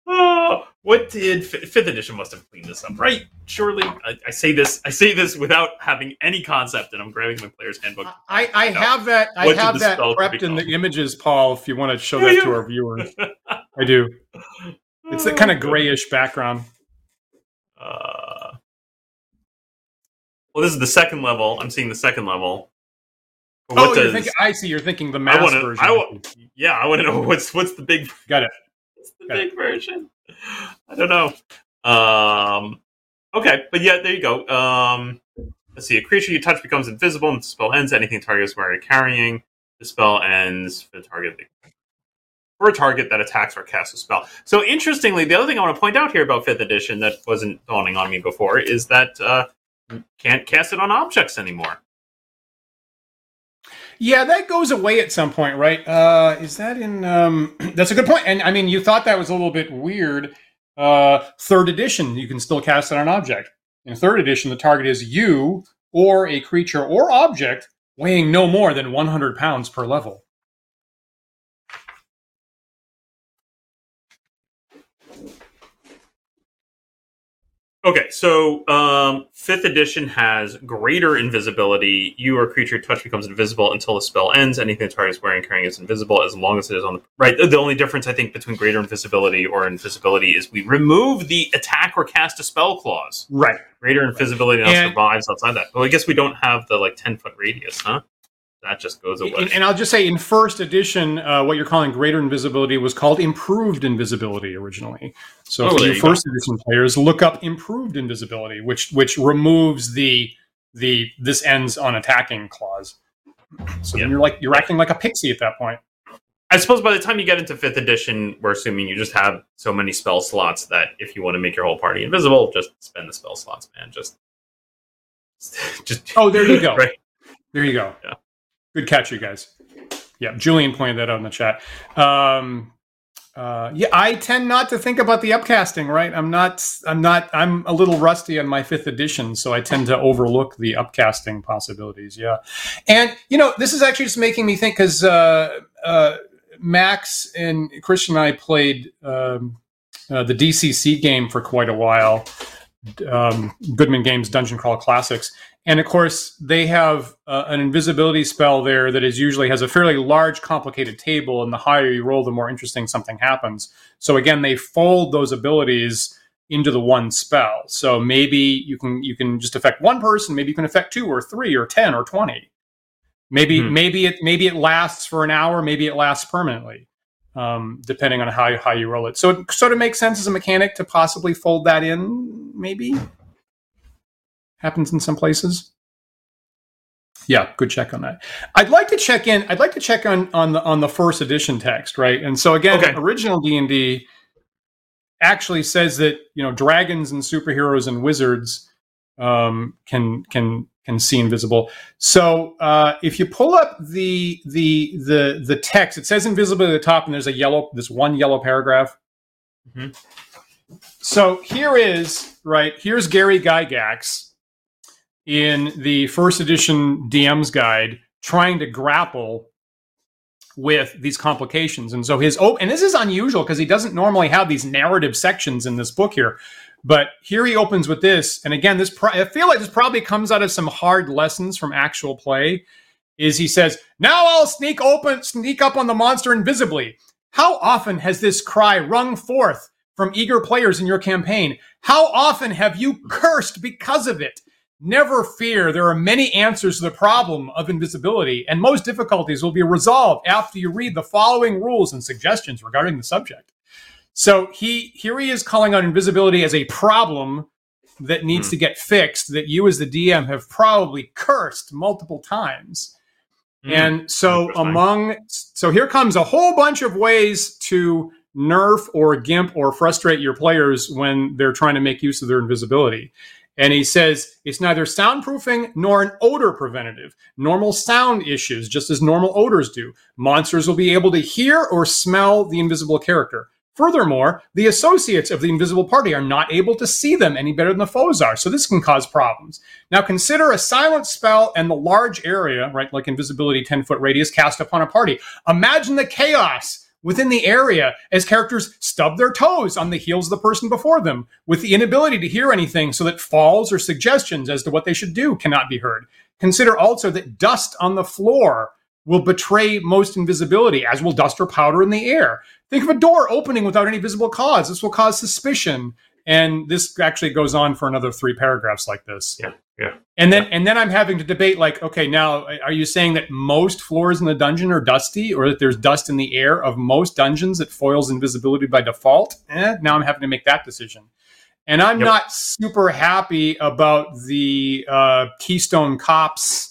oh, what did fifth edition must have cleaned this up, right? Surely, I, I, say this. I say this without having any concept, and I'm grabbing my player's handbook. I, I have that. I have that prepped in the images, Paul. If you want to show that to our viewers, I do. It's the kind of grayish background. Uh, well, this is the second level. I'm seeing the second level. oh, you're thinking, I see. You're thinking the mass I wanna, version. I, yeah, I want to know what's what's the big. Got it. Big version. I don't know. Um, okay, but yeah, there you go. Um, let's see. A creature you touch becomes invisible and the spell ends. Anything target is wearing carrying. The spell ends for the target for a target that attacks or casts a spell. So interestingly, the other thing I want to point out here about fifth edition that wasn't dawning on me before is that uh, can't cast it on objects anymore. Yeah, that goes away at some point, right? Uh, is that in? Um, that's a good point. And I mean, you thought that was a little bit weird. Uh, third edition, you can still cast on an object. In third edition, the target is you or a creature or object weighing no more than 100 pounds per level. Okay, so um, fifth edition has greater invisibility. You or creature touch becomes invisible until the spell ends. Anything the target is wearing carrying is invisible as long as it is on the right. The only difference I think between greater invisibility or invisibility is we remove the attack or cast a spell clause. Right. Greater invisibility now and, survives outside that. Well, I guess we don't have the like ten foot radius, huh? That just goes away. And, and I'll just say, in first edition, uh, what you're calling greater invisibility was called improved invisibility originally. So oh, for you first go. edition players, look up improved invisibility, which which removes the the this ends on attacking clause. So then you're like you're acting like a pixie at that point. I suppose by the time you get into fifth edition, we're assuming you just have so many spell slots that if you want to make your whole party invisible, just spend the spell slots, man. Just, just. Oh, there you go. right? There you go. Yeah. Good catch, you guys. Yeah, Julian pointed that out in the chat. Um, uh, yeah, I tend not to think about the upcasting. Right, I'm not. I'm not. I'm a little rusty on my fifth edition, so I tend to overlook the upcasting possibilities. Yeah, and you know, this is actually just making me think because uh, uh, Max and Christian and I played um, uh, the DCC game for quite a while. Um, Goodman Games Dungeon Crawl Classics, and of course, they have uh, an invisibility spell there that is usually has a fairly large, complicated table, and the higher you roll, the more interesting something happens. So again, they fold those abilities into the one spell. So maybe you can you can just affect one person, maybe you can affect two or three or ten or twenty. Maybe hmm. maybe it maybe it lasts for an hour, maybe it lasts permanently, um, depending on how how you roll it. So it sort of makes sense as a mechanic to possibly fold that in, maybe happens in some places. Yeah, good check on that. I'd like to check in. I'd like to check on on the on the first edition text, right? And so again, okay. original D and D actually says that you know dragons and superheroes and wizards um, can can can see invisible. So uh, if you pull up the the the the text, it says invisible at the top, and there's a yellow this one yellow paragraph. Mm-hmm. So here is right. Here's Gary Gygax in the first edition DM's guide trying to grapple with these complications. And so his oh, and this is unusual because he doesn't normally have these narrative sections in this book here. But here he opens with this, and again, this pro- I feel like this probably comes out of some hard lessons from actual play. Is he says, "Now I'll sneak open, sneak up on the monster invisibly." How often has this cry rung forth from eager players in your campaign? How often have you cursed because of it? Never fear, there are many answers to the problem of invisibility, and most difficulties will be resolved after you read the following rules and suggestions regarding the subject. So he here he is calling out invisibility as a problem that needs mm. to get fixed that you as the DM have probably cursed multiple times. Mm. And so among so here comes a whole bunch of ways to nerf or gimp or frustrate your players when they're trying to make use of their invisibility. And he says it's neither soundproofing nor an odor preventative. Normal sound issues, just as normal odors do. Monsters will be able to hear or smell the invisible character. Furthermore, the associates of the invisible party are not able to see them any better than the foes are, so this can cause problems. Now consider a silent spell and the large area, right, like invisibility 10 foot radius cast upon a party. Imagine the chaos within the area as characters stub their toes on the heels of the person before them, with the inability to hear anything so that falls or suggestions as to what they should do cannot be heard. Consider also that dust on the floor will betray most invisibility, as will dust or powder in the air. Think of a door opening without any visible cause. This will cause suspicion. And this actually goes on for another three paragraphs like this. Yeah, yeah. And then and then I'm having to debate like, okay, now are you saying that most floors in the dungeon are dusty, or that there's dust in the air of most dungeons that foils invisibility by default? Eh, now I'm having to make that decision. And I'm yep. not super happy about the uh, Keystone Cops.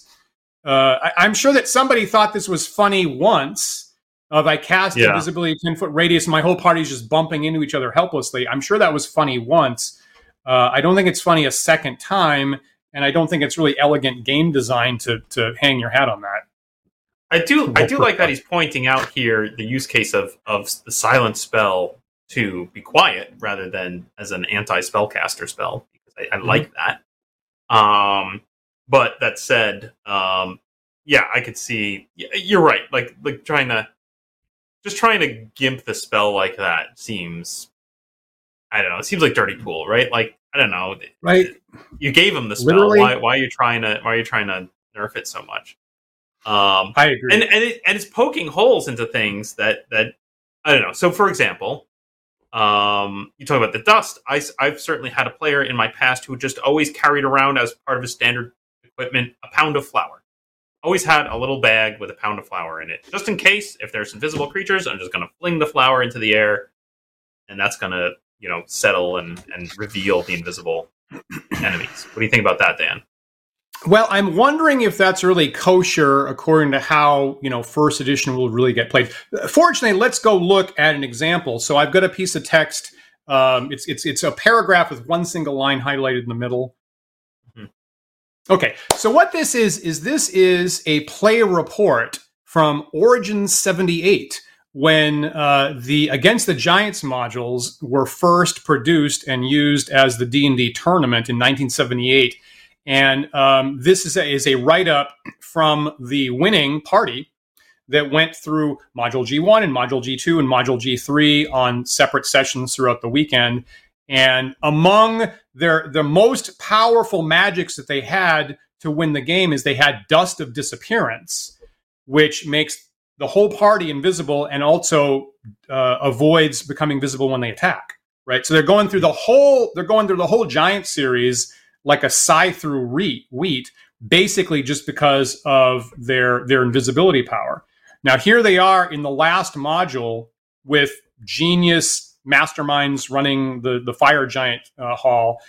Uh, I, am sure that somebody thought this was funny once of I cast yeah. invisibility 10 foot radius and my whole party's just bumping into each other helplessly. I'm sure that was funny once. Uh, I don't think it's funny a second time, and I don't think it's really elegant game design to to hang your hat on that. I do I do like that he's pointing out here the use case of of the silent spell to be quiet rather than as an anti spellcaster spell. I, I mm-hmm. like that. Um, but that said, um, yeah, I could see. You're right. Like like trying to just trying to gimp the spell like that seems I don't know. It seems like dirty pool, right? Like I don't know. Right. You gave him the spell. Literally. Why, why are you trying to Why are you trying to nerf it so much? Um, I agree. And and, it, and it's poking holes into things that that I don't know. So for example, um, you talk about the dust. I, I've certainly had a player in my past who just always carried around as part of his standard equipment a pound of flour always had a little bag with a pound of flour in it, just in case if there's invisible creatures. I'm just going to fling the flour into the air, and that's going to you know settle and and reveal the invisible enemies. What do you think about that, Dan? Well, I'm wondering if that's really kosher according to how, you know, first edition will really get played. Fortunately, let's go look at an example. So I've got a piece of text. Um, it's, it's, it's a paragraph with one single line highlighted in the middle. Okay, so what this is is this is a play report from Origin 78 when uh, the Against the Giants modules were first produced and used as the D&D tournament in 1978. And um, this is a, is a write-up from the winning party that went through Module G1 and Module G2 and Module G3 on separate sessions throughout the weekend. And among their the most powerful magics that they had to win the game is they had dust of disappearance, which makes the whole party invisible and also uh, avoids becoming visible when they attack. Right. So they're going through the whole they're going through the whole giant series like a scythe through wheat, wheat, basically just because of their their invisibility power. Now here they are in the last module with genius masterminds running the the fire giant uh, hall.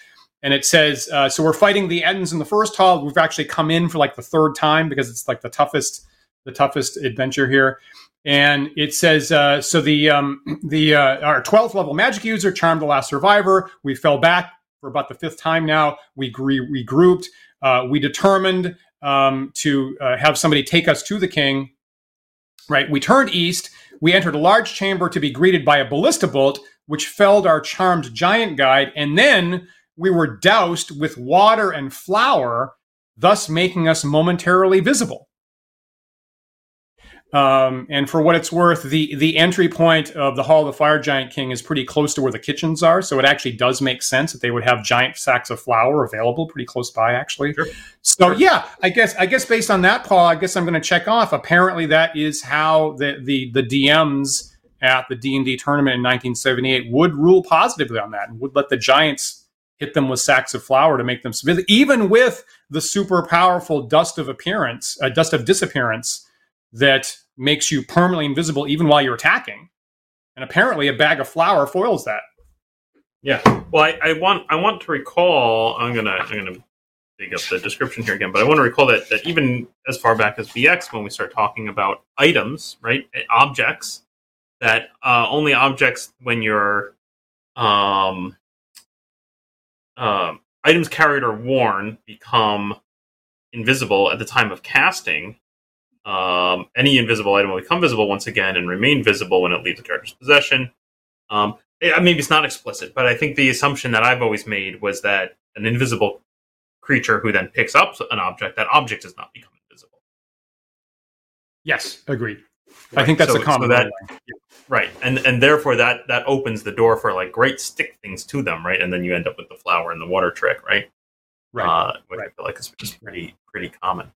And it says uh, so we're fighting the ends in the first hall. We've actually come in for like the third time because it's like the toughest the toughest adventure here. And it says uh, so the um, the uh, our 12th level magic user charmed the last survivor we fell back for about the fifth time now. We regrouped uh, we determined um, to uh, have somebody take us to the king. Right? We turned east. We entered a large chamber to be greeted by a ballista bolt, which felled our charmed giant guide, and then we were doused with water and flour, thus making us momentarily visible. Um, and for what it's worth, the the entry point of the Hall of the Fire Giant King is pretty close to where the kitchens are, so it actually does make sense that they would have giant sacks of flour available pretty close by, actually. Sure. So yeah, I guess I guess based on that, Paul, I guess I'm going to check off. Apparently, that is how the the the DMs at the D and D tournament in 1978 would rule positively on that and would let the Giants hit them with sacks of flour to make them even with the super powerful dust of appearance, uh, dust of disappearance that makes you permanently invisible even while you're attacking. And apparently, a bag of flour foils that. Yeah. Well, I, I want I want to recall. I'm gonna I'm gonna dig up the description here again, but I want to recall that that even as far back as BX, when we start talking about items, right, objects, that uh, only objects when you're um, uh, items carried or worn become invisible at the time of casting. Um, any invisible item will become visible once again and remain visible when it leaves the character's possession. Um, it, maybe it's not explicit, but I think the assumption that I've always made was that an invisible creature who then picks up an object, that object does not become invisible. Yes, agreed. Right. I think that's so, a common so that, right, and and therefore that that opens the door for like great stick things to them, right, and then you end up with the flower and the water trick, right? Right. Uh, which right. I feel like is, is pretty pretty common.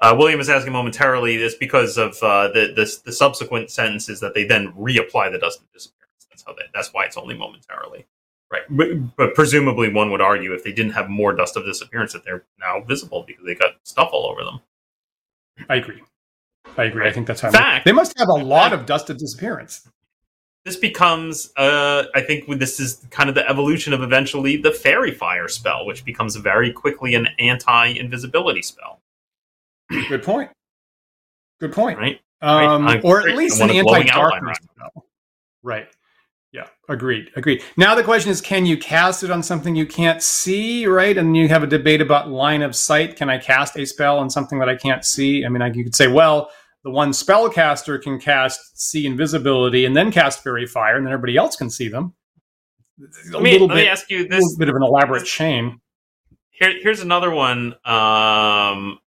Uh, William is asking momentarily this because of uh, the, the the subsequent sentences that they then reapply the dust of disappearance. That's how they, that's why it's only momentarily, right? But, but, presumably, one would argue if they didn't have more dust of disappearance, that they're now visible because they got stuff all over them. I agree. I agree. I think that's how fact, they must have a lot of dust of disappearance. This becomes, uh, I think, this is kind of the evolution of eventually the faerie Fire spell, which becomes very quickly an anti-invisibility spell. Good point. Good point. Right. Um, right. Or at least an anti-darkness spell. Right. Yeah, agreed. Agreed. Now the question is, can you cast it on something you can't see, right? And you have a debate about line of sight. Can I cast a spell on something that I can't see? I mean, I, you could say, well, the one spellcaster can cast see invisibility and then cast faerie fire, and then everybody else can see them. A me, little let bit, me ask you this: a bit of an elaborate chain. Here, here's another one. Um,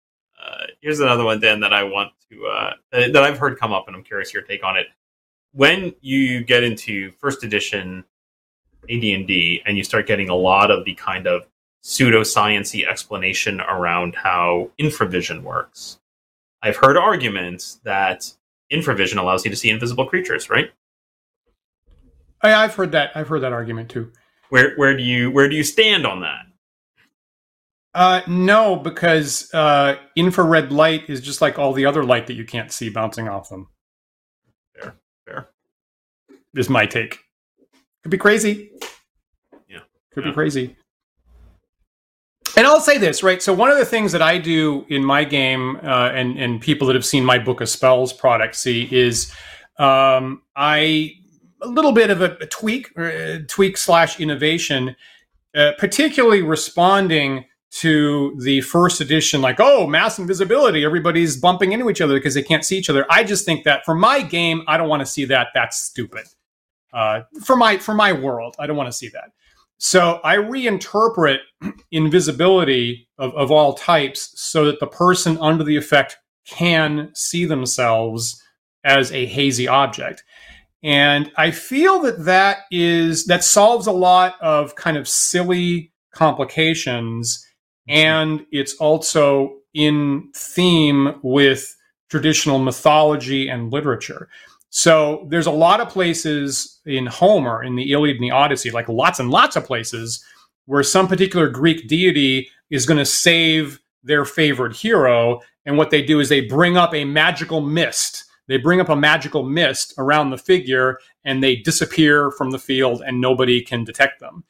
uh, here's another one, Dan, that I want to uh, that I've heard come up, and I'm curious your take on it when you get into first edition AD&D and you start getting a lot of the kind of pseudosciency explanation around how infravision works, I've heard arguments that infravision allows you to see invisible creatures, right? I, I've heard that. I've heard that argument too. Where where do you where do you stand on that? Uh, no, because uh, infrared light is just like all the other light that you can't see bouncing off them. Fair. Fair. Is my take. Could be crazy. Yeah. Could yeah. be crazy. And I'll say this, right? So one of the things that I do in my game, uh, and and people that have seen my book of spells product see is, um, I a little bit of a, a tweak, uh, tweak slash innovation, uh, particularly responding to the first edition, like, oh, mass invisibility, everybody's bumping into each other because they can't see each other. I just think that for my game, I don't want to see that. That's stupid. Uh, for my for my world, I don't want to see that. So I reinterpret invisibility of, of all types so that the person under the effect can see themselves as a hazy object. And I feel that that is that solves a lot of kind of silly complications and it's also in theme with traditional mythology and literature. So there's a lot of places in Homer, in the Iliad and the Odyssey, like lots and lots of places where some particular Greek deity is going to save their favorite hero. And what they do is they bring up a magical mist. They bring up a magical mist around the figure and they disappear from the field and nobody can detect them.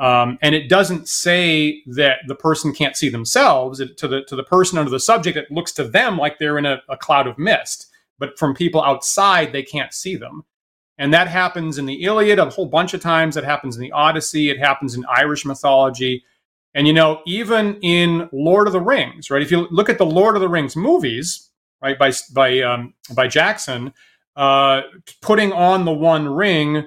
Um, and it doesn't say that the person can't see themselves. It, to the to the person under the subject, it looks to them like they're in a, a cloud of mist. But from people outside, they can't see them. And that happens in the Iliad a whole bunch of times. It happens in the Odyssey. It happens in Irish mythology. And you know, even in Lord of the Rings, right? If you look at the Lord of the Rings movies, right, by by um, by Jackson, uh, putting on the One Ring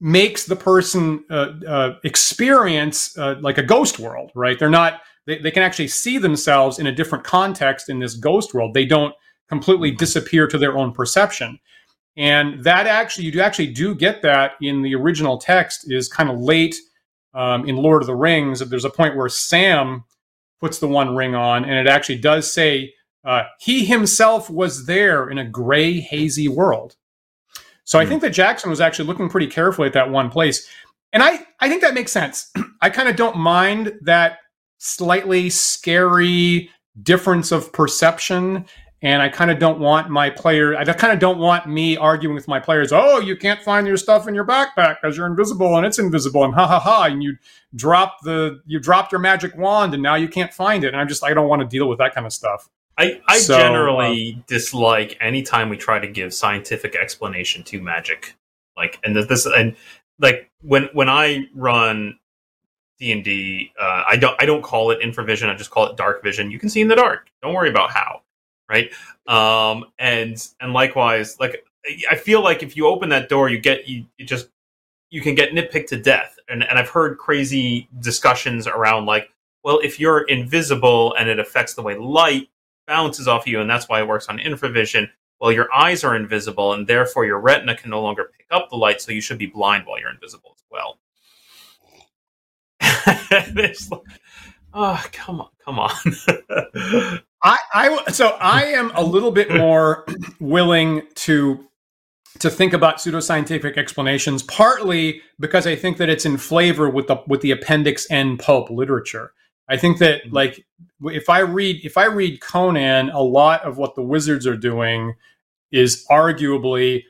makes the person uh, uh, experience uh, like a ghost world, right? They're not, they, they can actually see themselves in a different context in this ghost world. They don't completely disappear to their own perception. And that actually, you do actually do get that in the original text is kind of late um, in Lord of the Rings. There's a point where Sam puts the one ring on, and it actually does say, uh, he himself was there in a gray, hazy world. So mm I hmm. think that Jackson was actually looking pretty carefully at that one place. And I, I think that makes sense. I kind of don't mind that slightly scary difference of perception. And I kind of don't want my player, I kind of don't want me arguing with my players, oh, you can't find your stuff in your backpack because you're invisible and it's invisible and ha ha ha. And you drop the, you dropped your magic wand and now you can't find it. And I'm just, I don't want to deal with that kind of stuff. I, I so, generally um, dislike anytime we try to give scientific explanation to magic. Like, and this, and like when when I run D and D. Uh, I don't I don't call it infravision. I just call it dark vision. You can see in the dark. Don't worry about how. Right. Um, and and likewise, like I feel like if you open that door, you get you, you just you can get nitpicked to death. And and I've heard crazy discussions around like, well, if you're invisible and it affects the way light bounces off you, and that's why it works on infravision. Well, your eyes are invisible, and therefore your retina can no longer pick up the light, so you should be blind while you're invisible as well. like, oh, come on, come on. I, I, so I am a little bit more willing to to think about pseudoscientific explanations, partly because I think that it's in flavor with the with the appendix N pulp literature. I think that mm-hmm. like if I read if I read Conan, a lot of what the wizards are doing is arguably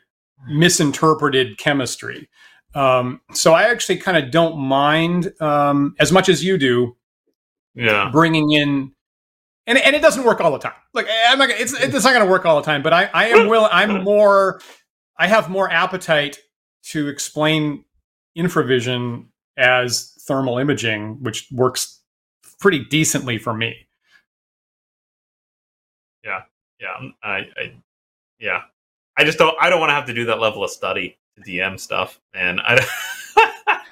misinterpreted chemistry. Um, so I actually kind of don't mind um, as much as you do. Yeah, bringing in. And, and it doesn't work all the time. Like I'm not, it's it's not going to work all the time. But I, I am will I'm more I have more appetite to explain infravision as thermal imaging, which works pretty decently for me. Yeah, yeah, um, I, I yeah, I just don't. I don't want to have to do that level of study to DM stuff, and I.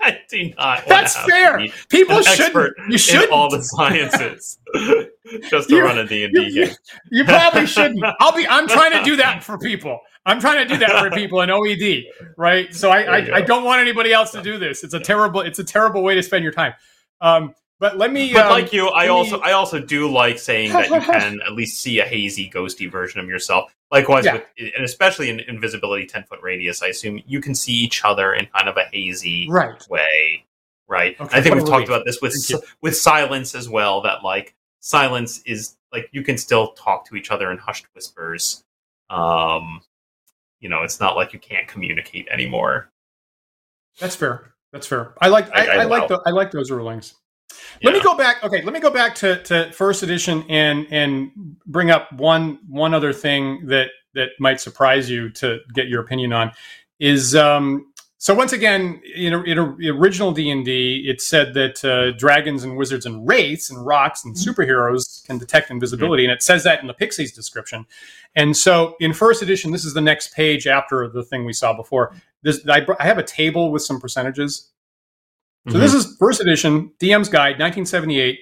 I do not. That's fair. People should. You should all the sciences just to you, run a D and D game. You probably shouldn't. I'll be. I'm trying to do that for people. I'm trying to do that for people in OED, right? So I, I, I, don't want anybody else to do this. It's a terrible, it's a terrible way to spend your time. Um, but let me. But um, like you, I also, me... I also do like saying that you can at least see a hazy, ghosty version of yourself. Likewise, yeah. with, and especially in invisibility, ten foot radius, I assume you can see each other in kind of a hazy right. way, right? Okay, I think we've talked about this with with silence as well. That like silence is like you can still talk to each other in hushed whispers. Um, you know, it's not like you can't communicate anymore. That's fair. That's fair. I like I, I, I like the, I like those rulings. Yeah. Let me go back. Okay, let me go back to, to first edition and and bring up one one other thing that that might surprise you to get your opinion on is um, so once again, in, in original D and D, it said that uh, dragons and wizards and wraiths and Rocs and mm-hmm. superheroes can detect invisibility, mm-hmm. and it says that in the Pixies description. And so in first edition, this is the next page after the thing we saw before. This I, I have a table with some percentages. So mm-hmm. this is first edition DM's Guide, 1978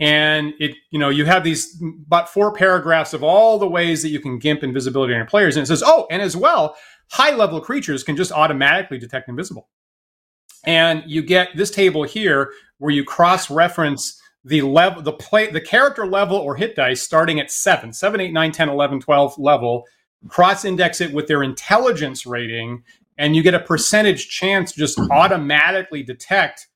and it you know you have these about four paragraphs of all the ways that you can gimp invisibility on your players. And it says oh and as well high level creatures can just automatically detect invisible. And you get this table here where you cross reference the level, the play, the character level or hit dice starting at seven, seven, eight, nine, 10, 11, 12 level, cross index it with their intelligence rating, and you get a percentage chance to just automatically detect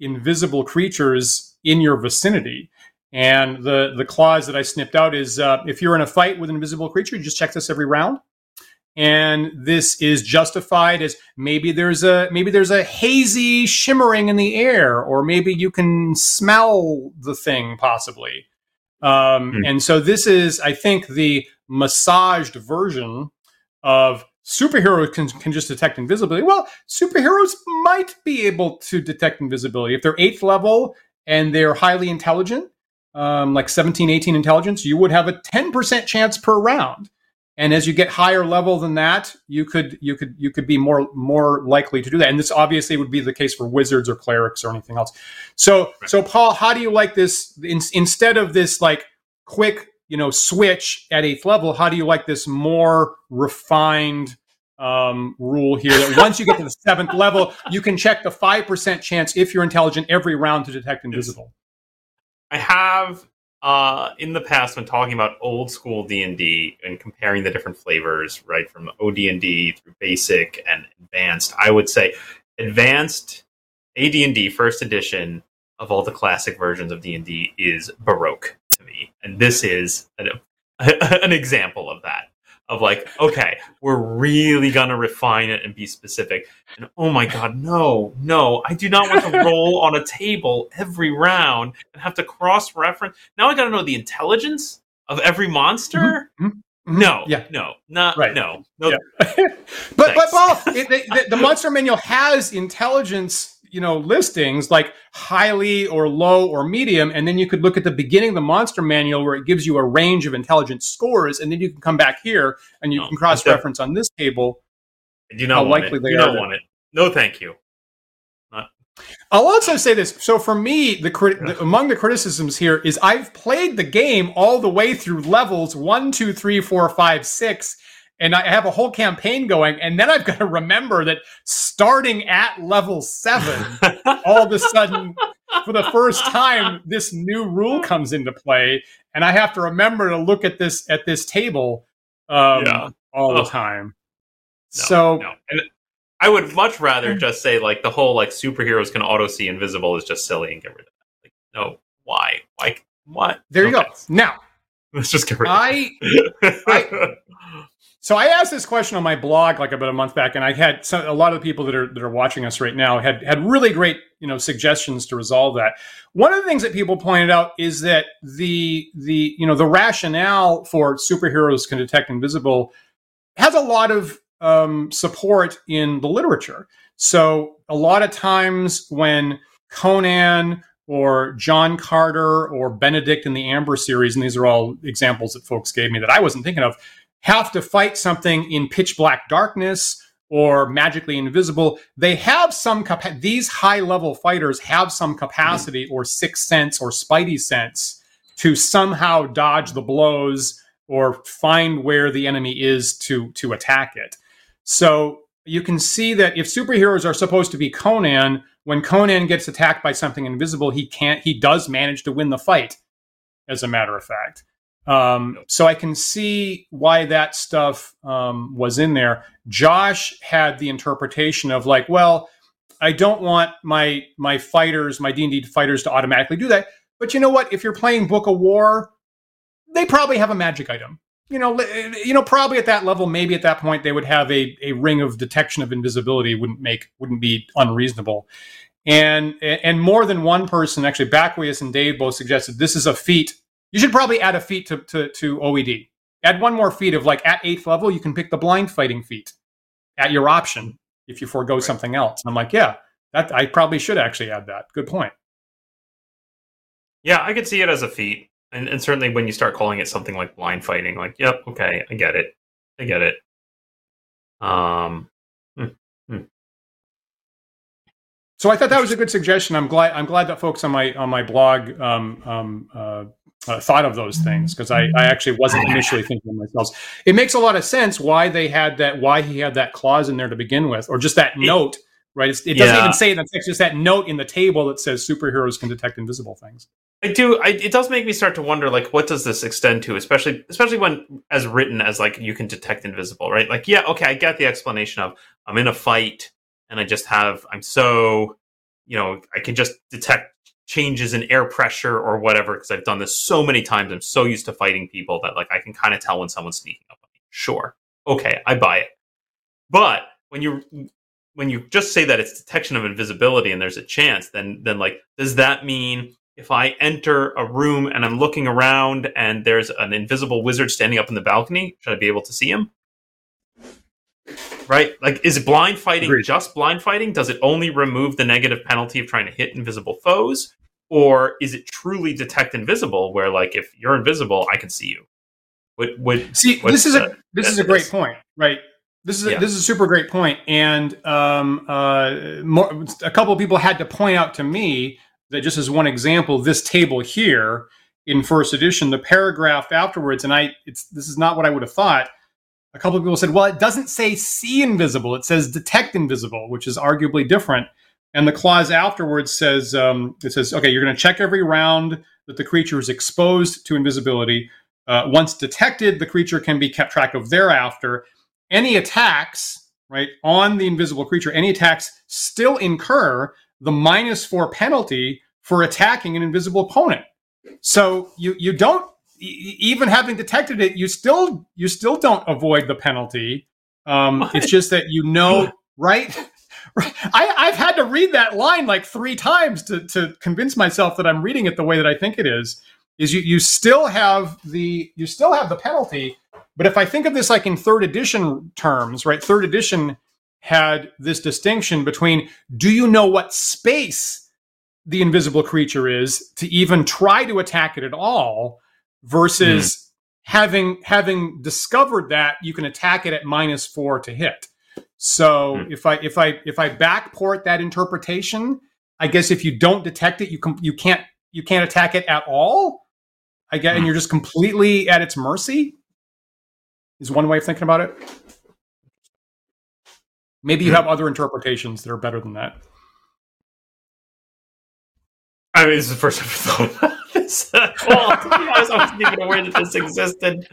invisible creatures in your vicinity. And the the clause that I snipped out is uh, if you're in a fight with an invisible creature, you just check this every round and this is justified as maybe there's a maybe there's a hazy shimmering in the air or maybe you can smell the thing possibly um, mm. and so this is i think the massaged version of superheroes can, can just detect invisibility. Well superheroes might be able to detect invisibility. If they're eighth level and they're highly intelligent um, like 17 18 intelligence you would have a 10% chance per round. And as you get higher level than that you could you could you could be more more likely to do that. And this obviously would be the case for wizards or clerics or anything else. So right. so paul how do you like this? In, instead of this like quick you know switch at eighth level how do you like this more refined um, rule here that once you get to the seventh level you can check the 5% chance if you're intelligent every round to detect invisible? I have uh, in the past, when talking about old school D and comparing the different flavors, right from OD and D through basic and advanced, I would say advanced AD and D first edition of all the classic versions of D and D is baroque me, and this is an, an example of that of like, okay, we're really gonna refine it and be specific. And oh my god, no, no, I do not want to roll on a table every round and have to cross reference. Now I gotta know the intelligence of every monster. Mm-hmm. Mm-hmm. No, yeah, no, not right. No, no. Yeah. but but Paul, it, the, the monster manual has intelligence you know listings like highly or low or medium and then you could look at the beginning of the monster manual where it gives you a range of intelligence scores and then you can come back here and you No, can cross reference on this table I do not likely it. they You don't to- want it. No, thank you. I'll also say this. So for me, the, crit- the among the criticisms here is I've played the game all the way through levels one, two, three, four, five, six, and I have a whole campaign going, and then I've got to remember that starting at level seven, all of a sudden, for the first time, this new rule comes into play, and I have to remember to look at this at this table um, Yeah. all the time. No, so no. And I would much rather just say like the whole like superheroes can auto see invisible is just silly and get rid of that. Like, no, why? Like what? there you go. Now Let's just get rid of I it. I- So I asked this question on my blog like about a month back, and I had some, a lot of the people that are that are watching us right now had had really great you know suggestions to resolve that. One of the things that people pointed out is that the the you know the rationale for superheroes can detect invisible has a lot of um, support in the literature. So a lot of times when Conan or John Carter or Benedict in the Amber series, and these are all examples that folks gave me that I wasn't thinking of, have to fight something in pitch black darkness or magically invisible, they have some capa- these high level fighters have some capacity or sixth sense or spidey sense to somehow dodge the blows or find where the enemy is to to attack it. So you can see that if superheroes are supposed to be Conan, when Conan gets attacked by something invisible, he can't he does manage to win the fight, as a matter of fact. Um, so I can see why that stuff um, was in there. Josh had the interpretation of like, well, I don't want my my fighters, my D and D fighters, to automatically do that. But you know what? If you're playing Book of War, they probably have a magic item. You know, you know, probably at that level, maybe at that point they would have a, a ring of detection of invisibility. Wouldn't make wouldn't be unreasonable. And and more than one person, actually, Bacquius and Dave both suggested this is a feat you should probably add a feat to, to, to OED. Add one more feat of like at eighth level, you can pick the blind fighting feat at your option if you forego something else. And I'm like, yeah, that I probably should actually add that. Good point. Yeah, I could see it as a feat. And, and certainly when you start calling it something like blind fighting, like, yep, okay, I get it. I get it. Um, So I thought that was a good suggestion. I'm glad I'm glad that folks on my on my blog um, um, uh, uh, thought of those things because I, I actually wasn't initially thinking of myself. It makes a lot of sense why they had that why he had that clause in there to begin with, or just that note, right? It's, it doesn't Yeah. even say it the text; just that note in the table that says superheroes can detect invisible things. I do. I, it does make me start to wonder, like, what does this extend to? Especially, especially when as written as like you can detect invisible, right? Like, yeah, okay, I get the explanation of I'm in a fight and I just have I'm so, you know, I can just detect changes in air pressure or whatever because I've done this so many times. I'm so used to fighting people that like I can kind of tell when someone's sneaking up on me. Sure, okay, I buy it. But when you when you just say that it's detection of invisibility and there's a chance, then then like does that mean if I enter a room and I'm looking around and there's an invisible wizard standing up in the balcony, should I be able to see him? Right? Like, is blind fighting Agreed. just blind fighting? Does it only remove the negative penalty of trying to hit invisible foes? Or is it truly detect invisible, where like if you're invisible, I can see you? Would would See, this is a this is a great is? point, right? This is a, Yeah. this is a super great point, and um, uh, more, a couple of people had to point out to me that just as one example, this table here in first edition, the paragraph afterwards, and I, it's this is not what I would have thought. A couple of people said, "Well, it doesn't say see invisible; it says detect invisible," which is arguably different. And the clause afterwards says, um, "It says, okay, you're going to check every round that the creature is exposed to invisibility." Uh, once detected, the creature can be kept track of thereafter. Any attacks, right, on the invisible creature, any attacks still incur the minus four penalty for attacking an invisible opponent. So you you don't even having detected it, you still you still don't avoid the penalty. Um, it's just that you know, right? I, I've had to read that line like three times to, to convince myself that I'm reading it the way that I think it is is you you still have the you still have the penalty but if i think of this like in third edition terms right third edition had this distinction between do you know what space the invisible creature is to even try to attack it at all versus mm. having having discovered that you can attack it at minus 4 to hit. So mm. if I if I if I backport that interpretation, I guess if you don't detect it, you can you can't you can't attack it at all. I get, mm. and hmm. you're just completely at its mercy. Is one way of thinking about it. Maybe you hmm. have other interpretations that are better than that. I mean, this is the first I've thought this. I wasn't even aware that this existed.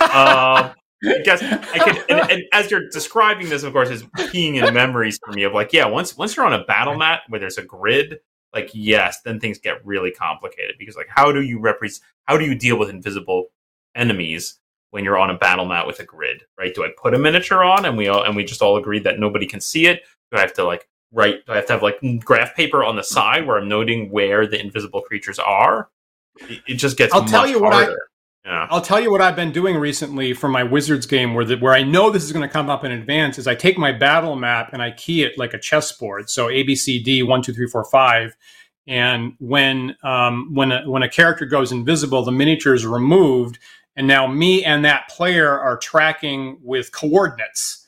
Um, I guess I could, and, and, as you're describing this, of course, is peeing in memories for me of like, yeah, once once you're on a battle mat where there's a grid, like yes, then things get really complicated because like, how do you represent? How do you deal with invisible enemies when you're on a battle mat with a grid, right? Do I put a miniature on and we all and we just all agree that nobody can see it? Do I have to like write? Do I have to have like graph paper on the side where I'm noting where the invisible creatures are? It, just gets. I'll tell you harder. what I. Yeah. I'll tell you what I've been doing recently for my Wizards game, where the, where I know this is going to come up in advance. Is I take my battle map and I key it like a chessboard. So A B C D one two three four five, and when um, when a, when a character goes invisible, the miniature is removed, and now me and that player are tracking with coordinates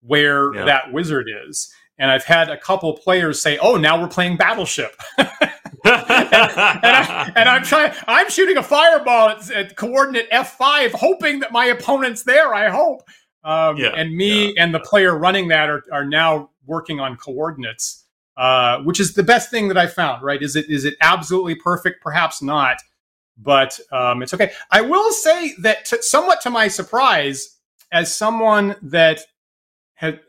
where yeah. that wizard is. And I've had a couple players say, "Oh, now we're playing Battleship," and, and, I, am trying. I'm shooting a fireball at, at, coordinate F5, hoping that my opponent's there. I hope. Um, yeah, and me yeah. and the player running that are, are now working on coordinates, uh, which is the best thing that I found. Right? Is it is it absolutely perfect? Perhaps not but um, it's okay. I will say that, to, somewhat to my surprise, as someone that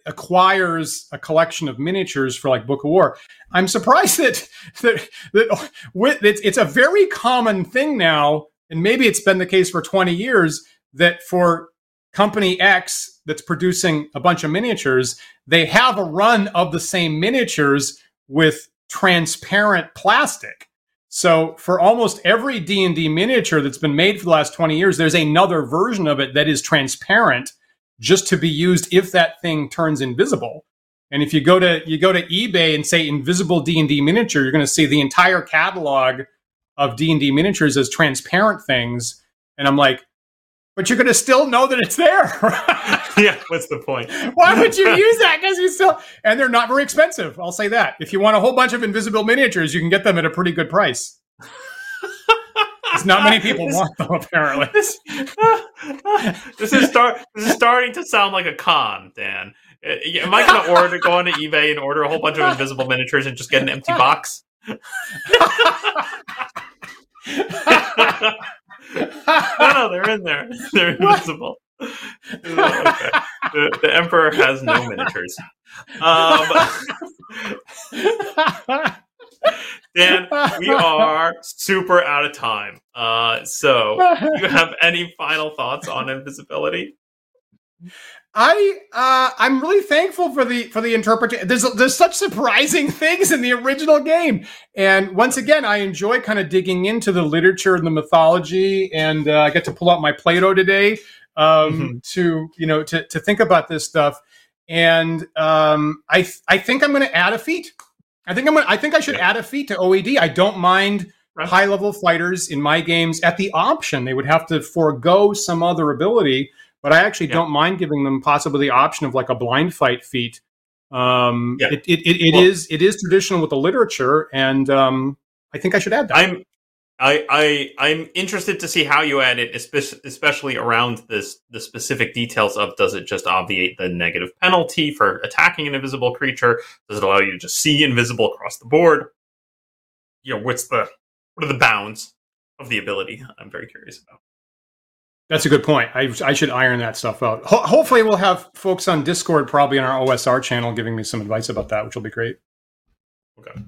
acquires a collection of miniatures for like Book of War, I'm surprised that that, that with, it's, it's a very common thing now, and maybe it's been the case for 20 years that for company X that's producing a bunch of miniatures, they have a run of the same miniatures with transparent plastic. So for almost every D&D miniature that's been made for the last 20 years, there's another version of it that is transparent just to be used if that thing turns invisible. And if you go to you go to eBay and say invisible D&D miniature, you're going to see the entire catalog of D&D miniatures as transparent things. And I'm like, but you're going to still know that it's there. yeah, what's the point? Why would you use that? Because you still, and they're not very expensive. I'll say that. If you want a whole bunch of invisible miniatures, you can get them at a pretty good price. It's not many people want them, apparently. This, is start. This is starting to sound like a con, Dan. Uh, am I going to order go onto eBay and order a whole bunch of invisible miniatures and just get an empty box? no, no, they're in there. They're invisible. okay. the, the, emperor has no miniatures. Um, Dan, we are super out of time. Uh, so, do you have any final thoughts on invisibility? I uh, I'm really thankful for the for the interpretation. There's there's such surprising things in the original game, and once again, I enjoy kind of digging into the literature and the mythology. And uh, I get to pull out my Play-Doh today um, mm-hmm. to you know to to think about this stuff. And um, I I think I'm going to add a feat. I think I'm gonna, I think I should yeah. add a feat to OED. I don't mind right. high level fighters in my games at the option. They would have to forego some other ability but I actually yeah. don't mind giving them possibly the option of like a blind fight feat. Um, yeah. It, it, it, it well, is, it is traditional with the literature, and um, I think I should add that. I'm I, I I'm interested to see how you add it, especially around this the specific details of does it just obviate the negative penalty for attacking an invisible creature? Does it allow you to just see invisible across the board? You know, what's the what are the bounds of the ability? I'm very curious about. That's a good point. I, I should iron that stuff out. Ho- hopefully, we'll have folks on Discord, probably on our OSR channel, giving me some advice about that, which will be great. Okay.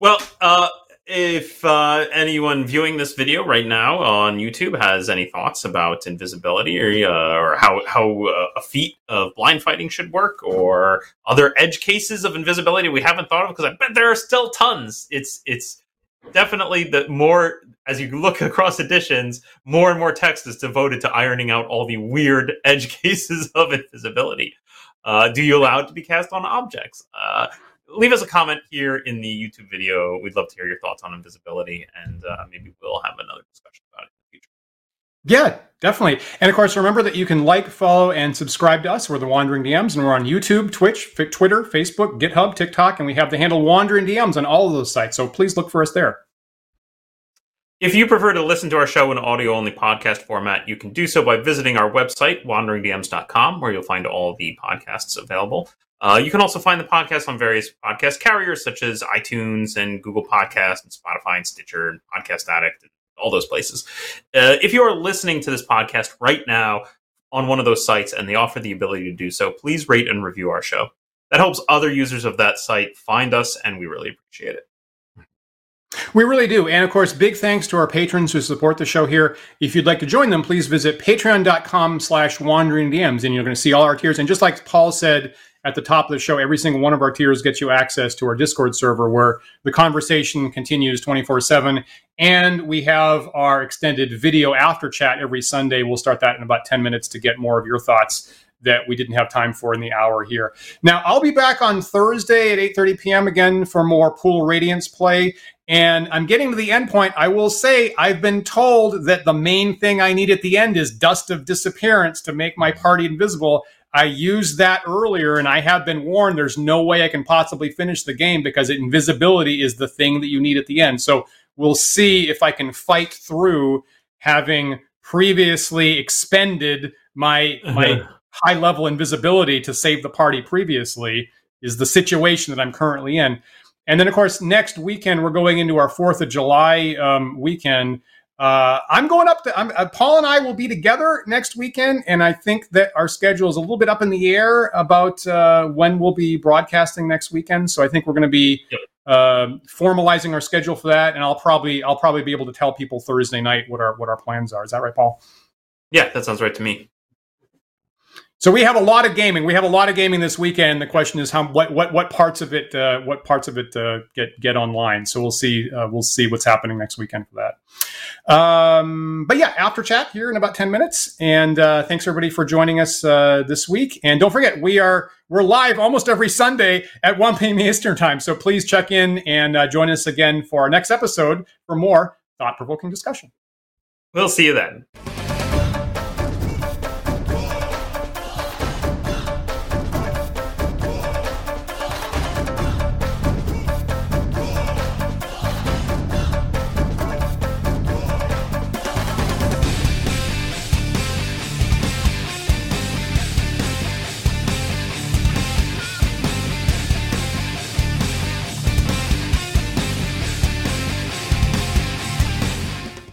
Well, uh, if uh, anyone viewing this video right now on YouTube has any thoughts about invisibility or, uh, or how, how uh, a feat of blind fighting should work or other edge cases of invisibility we haven't thought of, because I bet there are still tons. It's it's definitely the more as you look across editions, more and more text is devoted to ironing out all the weird edge cases of invisibility. Uh, do you allow it to be cast on objects? Leave us a comment here in the YouTube video. We'd love to hear your thoughts on invisibility, and uh, maybe we'll have another discussion about it in the future. Yeah, definitely. And of course, remember that you can like, follow, and subscribe to us. We're the Wandering DMs, and we're on YouTube, Twitch, Twitter, Facebook, GitHub, TikTok, and we have the handle Wandering DMs on all of those sites. So please look for us there. If you prefer to listen to our show in audio only podcast format, you can do so by visiting our website, wanderingdms.com, where you'll find all the podcasts available. Uh, you can also find the podcast on various podcast carriers such as iTunes and Google Podcast and Spotify and Stitcher and Podcast Addict and all those places. Uh, if you are listening to this podcast right now on one of those sites and they offer the ability to do so, please rate and review our show. That helps other users of that site find us, and we really appreciate it. We really do. And of course, big thanks to our patrons who support the show here. If you'd like to join them, please visit patreon.com slash wandering DMs and you're going to see all our tiers. And just like Paul said at the top of the show, every single one of our tiers gets you access to our Discord server where the conversation continues 24 7. And we have our extended video after chat every Sunday. We'll start that in about 10 minutes to get more of your thoughts that we didn't have time for in the hour here. Now, I'll be back on Thursday at 8:30 p.m. again for more Pool Radiance play. And I'm getting to the end point. I will say I've been told that the main thing I need at the end is dust of disappearance to make my party invisible. I used that earlier and I have been warned there's no way I can possibly finish the game because invisibility is the thing that you need at the end. So we'll see if I can fight through having previously expended my my high level invisibility to save the party previously is the situation that I'm currently in. And then, of course, next weekend we're going into our Fourth of July um, weekend. Uh, I'm going up to I'm, uh, Paul and I will be together next weekend, and I think that our schedule is a little bit up in the air about uh, when we'll be broadcasting next weekend. So I think we're going to be. Um, formalizing our schedule for that, and I'll probably I'll probably be able to tell people Thursday night what our what our plans are. Is that right, Paul? Yeah, that sounds right to me. So we have a lot of gaming. We have a lot of gaming this weekend. The question is how what what what parts of it uh, what parts of it uh, get get online. So we'll see uh, we'll see what's happening next weekend for that. Um, but yeah, after chat here in about ten minutes. And uh, thanks everybody for joining us uh, this week. And don't forget we are we're live almost every Sunday at one p.m. Eastern time. So please check in and uh, join us again for our next episode for more thought provoking discussion. We'll see you then.